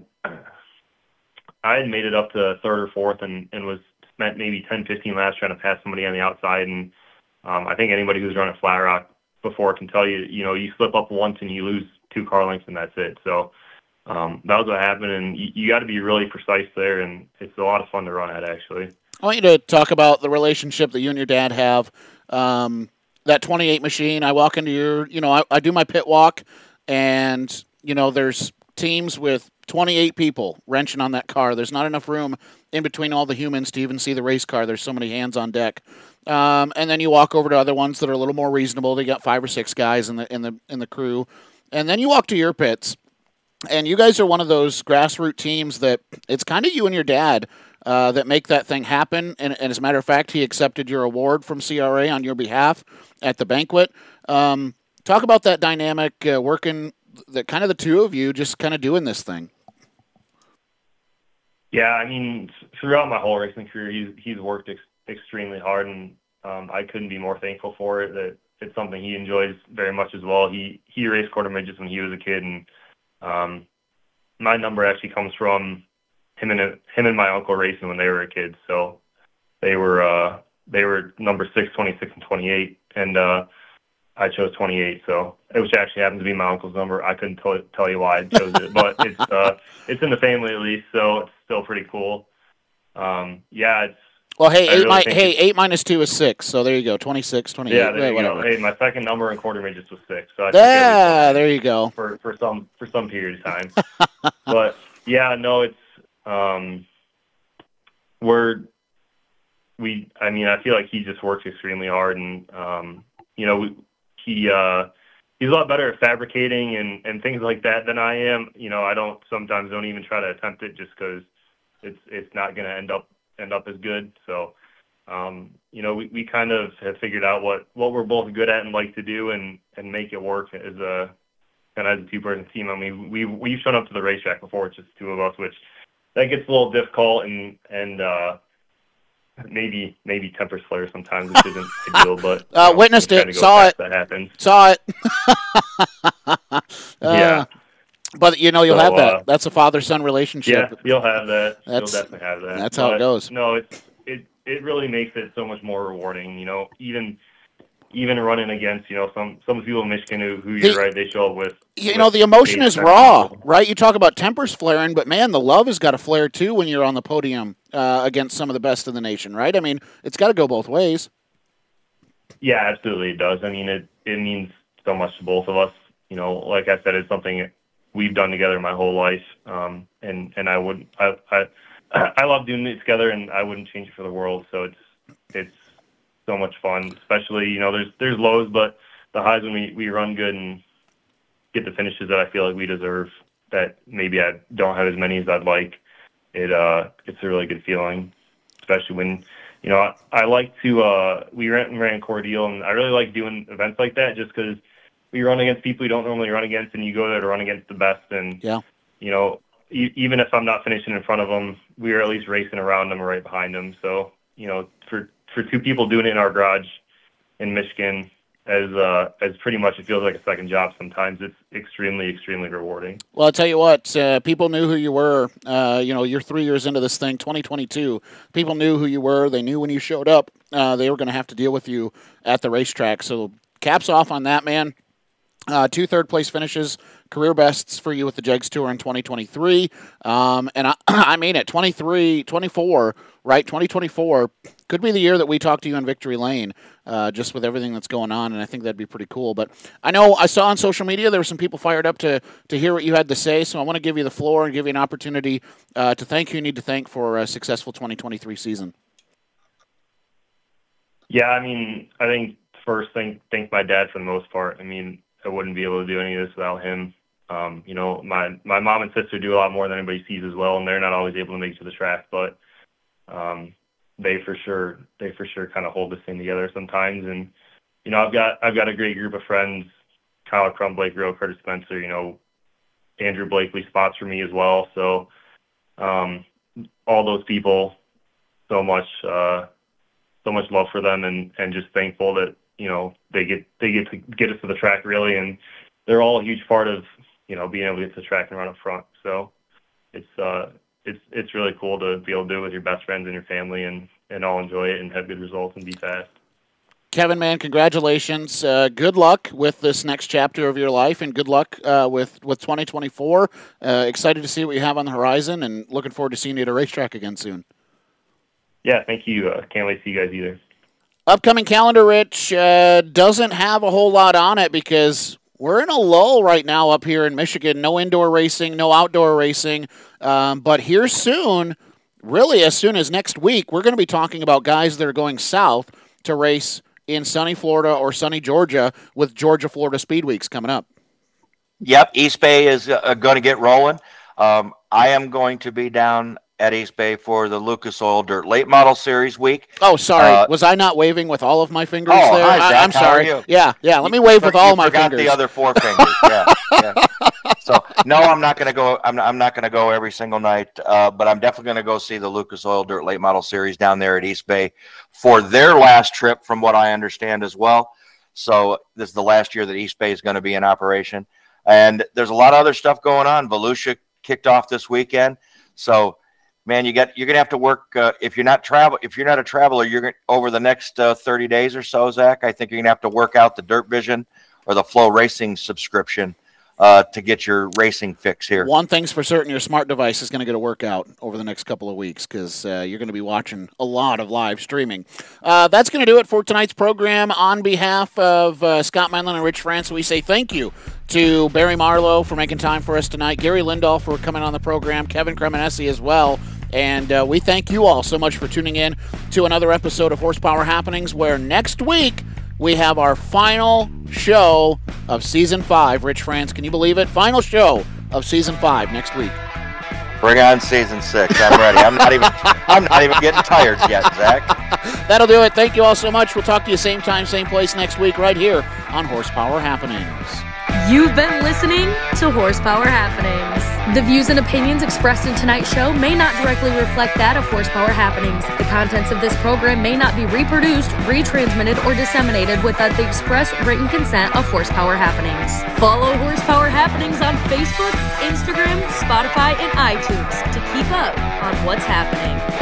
I had made it up to third or fourth, and and was spent maybe 10, 15 laps trying to pass somebody on the outside. And um, I think anybody who's run at Flat Rock before can tell you, you know, you slip up once and you lose two car lengths, and that's it. So. Um, that was what happened, and you, you got to be really precise there, and it's a lot of fun to run at actually. I want you to talk about the relationship that you and your dad have. Um, that 28 machine, I walk into your, you know, I, I do my pit walk, and, you know, there's teams with 28 people wrenching on that car. There's not enough room in between all the humans to even see the race car. There's so many hands on deck. Um, and then you walk over to other ones that are a little more reasonable. They got five or six guys in the in the in the crew, and then you walk to your pits, and you guys are one of those grassroots teams that it's kind of you and your dad uh, that make that thing happen. And, and, as a matter of fact, he accepted your award from CRA on your behalf at the banquet. Um, talk about that dynamic uh, working, that kind of the two of you just kind of doing this thing. Yeah, I mean, throughout my whole racing career, he's he's worked ex- extremely hard, and um, I couldn't be more thankful for it. That it's something he enjoys very much as well. He he raced quarter midgets when he was a kid, and um, my number actually comes from him and him and my uncle racing when they were a kid. So they were uh, they were number six, twenty six, and 28, and uh, I chose 28. So it which actually happens to be my uncle's number. I couldn't tell, tell you why I chose it, but it's uh, it's in the family at least, so it's still pretty cool. Um, yeah, it's Well, hey, I eight, really mi- hey, eight minus two is six. So there you go, 26, 28, yeah, there you whatever. go. Hey, my second number in quarter midgets was six. So Yeah, there you go. for for some for some period of time. but yeah, no, it's um, we're we. I mean, I feel like he just works extremely hard, and um, you know, we, he uh, he's a lot better at fabricating and and things like that than I am. You know, I don't sometimes don't even try to attempt it just because it's it's not going to end up end up as good. So. Um, you know, we, we kind of have figured out what, what we're both good at and like to do and, and make it work as a kind of as a two person team. I mean, we we've shown up to the racetrack before, it's just two of us, which that gets a little difficult and and uh, maybe maybe tempers flare sometimes, which isn't ideal. But Uh, witnessed it, saw it. That happens. Saw it. Uh, Yeah. But you know you'll So, have that. uh, That's a father-son relationship. Yeah, you'll have that. That's- you'll definitely have that. that's how it goes. No, it's it it really makes it so much more rewarding. You know, even even running against you know some some people in Michigan who, who you're The- right they show up with. You with know the emotion is raw, people. right? You talk about tempers flaring, but man, the love has got to flare too when you're on the podium uh, against some of the best in the nation, right? I mean, it's got to go both ways. Yeah, absolutely, it does. I mean, it it means so much to both of us. You know, like I said, it's something we've done together my whole life, um, and and I would I I I love doing it together, and I wouldn't change it for the world. So it's it's so much fun, especially you know there's there's lows, but the highs when we we run good and get the finishes that I feel like we deserve. That maybe I don't have as many as I'd like. It uh it's a really good feeling, especially when you know, I, I like to, uh, we ran, ran Cordele, and I really like doing events like that just because we run against people you don't normally run against and you go there to run against the best. And, Yeah. you know, e- even if I'm not finishing in front of them, we are at least racing around them or right behind them. So, you know, for, for two people doing it in our garage in Michigan, as uh, as pretty much it feels like a second job sometimes. It's extremely, extremely rewarding. Well, I'll tell you what, uh, people knew who you were. Uh, you know, you're three years into this thing, 2022. People knew who you were. They knew when you showed up, uh, they were going to have to deal with you at the racetrack. So, caps off on that, man. Uh, two third place finishes, career bests for you with the JEGS Tour in 2023. Um, and I, I mean it, 23, 24, right? 2024 could be the year that we talk to you in Victory Lane, uh, just with everything that's going on. And I think that'd be pretty cool. But I know I saw on social media there were some people fired up to, to hear what you had to say. So I want to give you the floor and give you an opportunity uh, to thank who you need to thank for a successful 2023 season. Yeah, I mean, I think first thing, thank my dad for the most part. I mean, I wouldn't be able to do any of this without him. Um, you know, my my mom and sister do a lot more than anybody sees as well, and they're not always able to make it to the track, but um, they for sure they for sure kind of hold this thing together sometimes. And you know, I've got I've got a great group of friends: Kyle Crum, Blake Real, Curtis Spencer. You know, Andrew Blakely spots for me as well. So um, all those people, so much. Uh, so much love for them and and just thankful that you know they get they get to get us to the track really and they're all a huge part of you know being able to get to the track and run up front so it's uh it's it's really cool to be able to do it with your best friends and your family and and all enjoy it and have good results and be fast Kevin, man, congratulations. Uh, good luck with this next chapter of your life, and good luck uh, with with 2024. Uh, excited to see what you have on the horizon, and looking forward to seeing you at a racetrack again soon. yeah thank you uh, can't wait to see you guys either Upcoming calendar, Rich, uh, doesn't have a whole lot on it because we're in a lull right now up here in Michigan. No indoor racing, no outdoor racing. Um, but here soon, really as soon as next week, we're going to be talking about guys that are going south to race in sunny Florida or sunny Georgia with Georgia Florida Speed Weeks coming up. Yep, East Bay is uh, going to get rolling. Um, I am going to be down at East Bay for the Lucas Oil Dirt Late Model Series week. Oh, sorry. Uh, Was I not waving with all of my fingers Oh, there? hi, I, Zach. am sorry. Yeah, yeah. Let me You wave for- with all my forgot fingers. the other four fingers. Yeah, yeah. so no, I'm not going to go. I'm, I'm not going to go every single night, uh, but I'm definitely going to go see the Lucas Oil Dirt Late Model Series down there at East Bay for their last trip, from what I understand as well. So this is the last year that East Bay is going to be in operation, and there's a lot of other stuff going on. Volusia kicked off this weekend, so man, you got you're gonna have to work uh, if you're not travel if you're not a traveler. You're gonna, over the next uh, 30 days or so, Zach. I think you're gonna have to work out the Dirt Vision or the FloRacing subscription uh, to get your racing fix here. One thing's for certain: your smart device is going to get a workout over the next couple of weeks because uh, you're going to be watching a lot of live streaming. Uh, that's going to do it for tonight's program. On behalf of uh, Scott Menlin and Rich Franz, we say thank you to Barry Marlow for making time for us tonight, Gary Lindahl for coming on the program, Kevin Cremonesi as well. And uh, we thank you all so much for tuning in to another episode of Horsepower Happenings, where next week we have our final show of season five. Rich Franz, can you believe it? Final show of season five next week. Bring on season six. I'm ready. I'm not even. I'm not even getting tired yet, Zach. That'll do it. Thank you all so much. We'll talk to you same time, same place next week, right here on Horsepower Happenings. You've been listening to Horsepower Happenings. The views and opinions expressed in tonight's show may not directly reflect that of Horsepower Happenings. The contents of this program may not be reproduced, retransmitted, or disseminated without the express written consent of Horsepower Happenings. Follow Horsepower Happenings on Facebook, Instagram, Spotify, and iTunes to keep up on what's happening.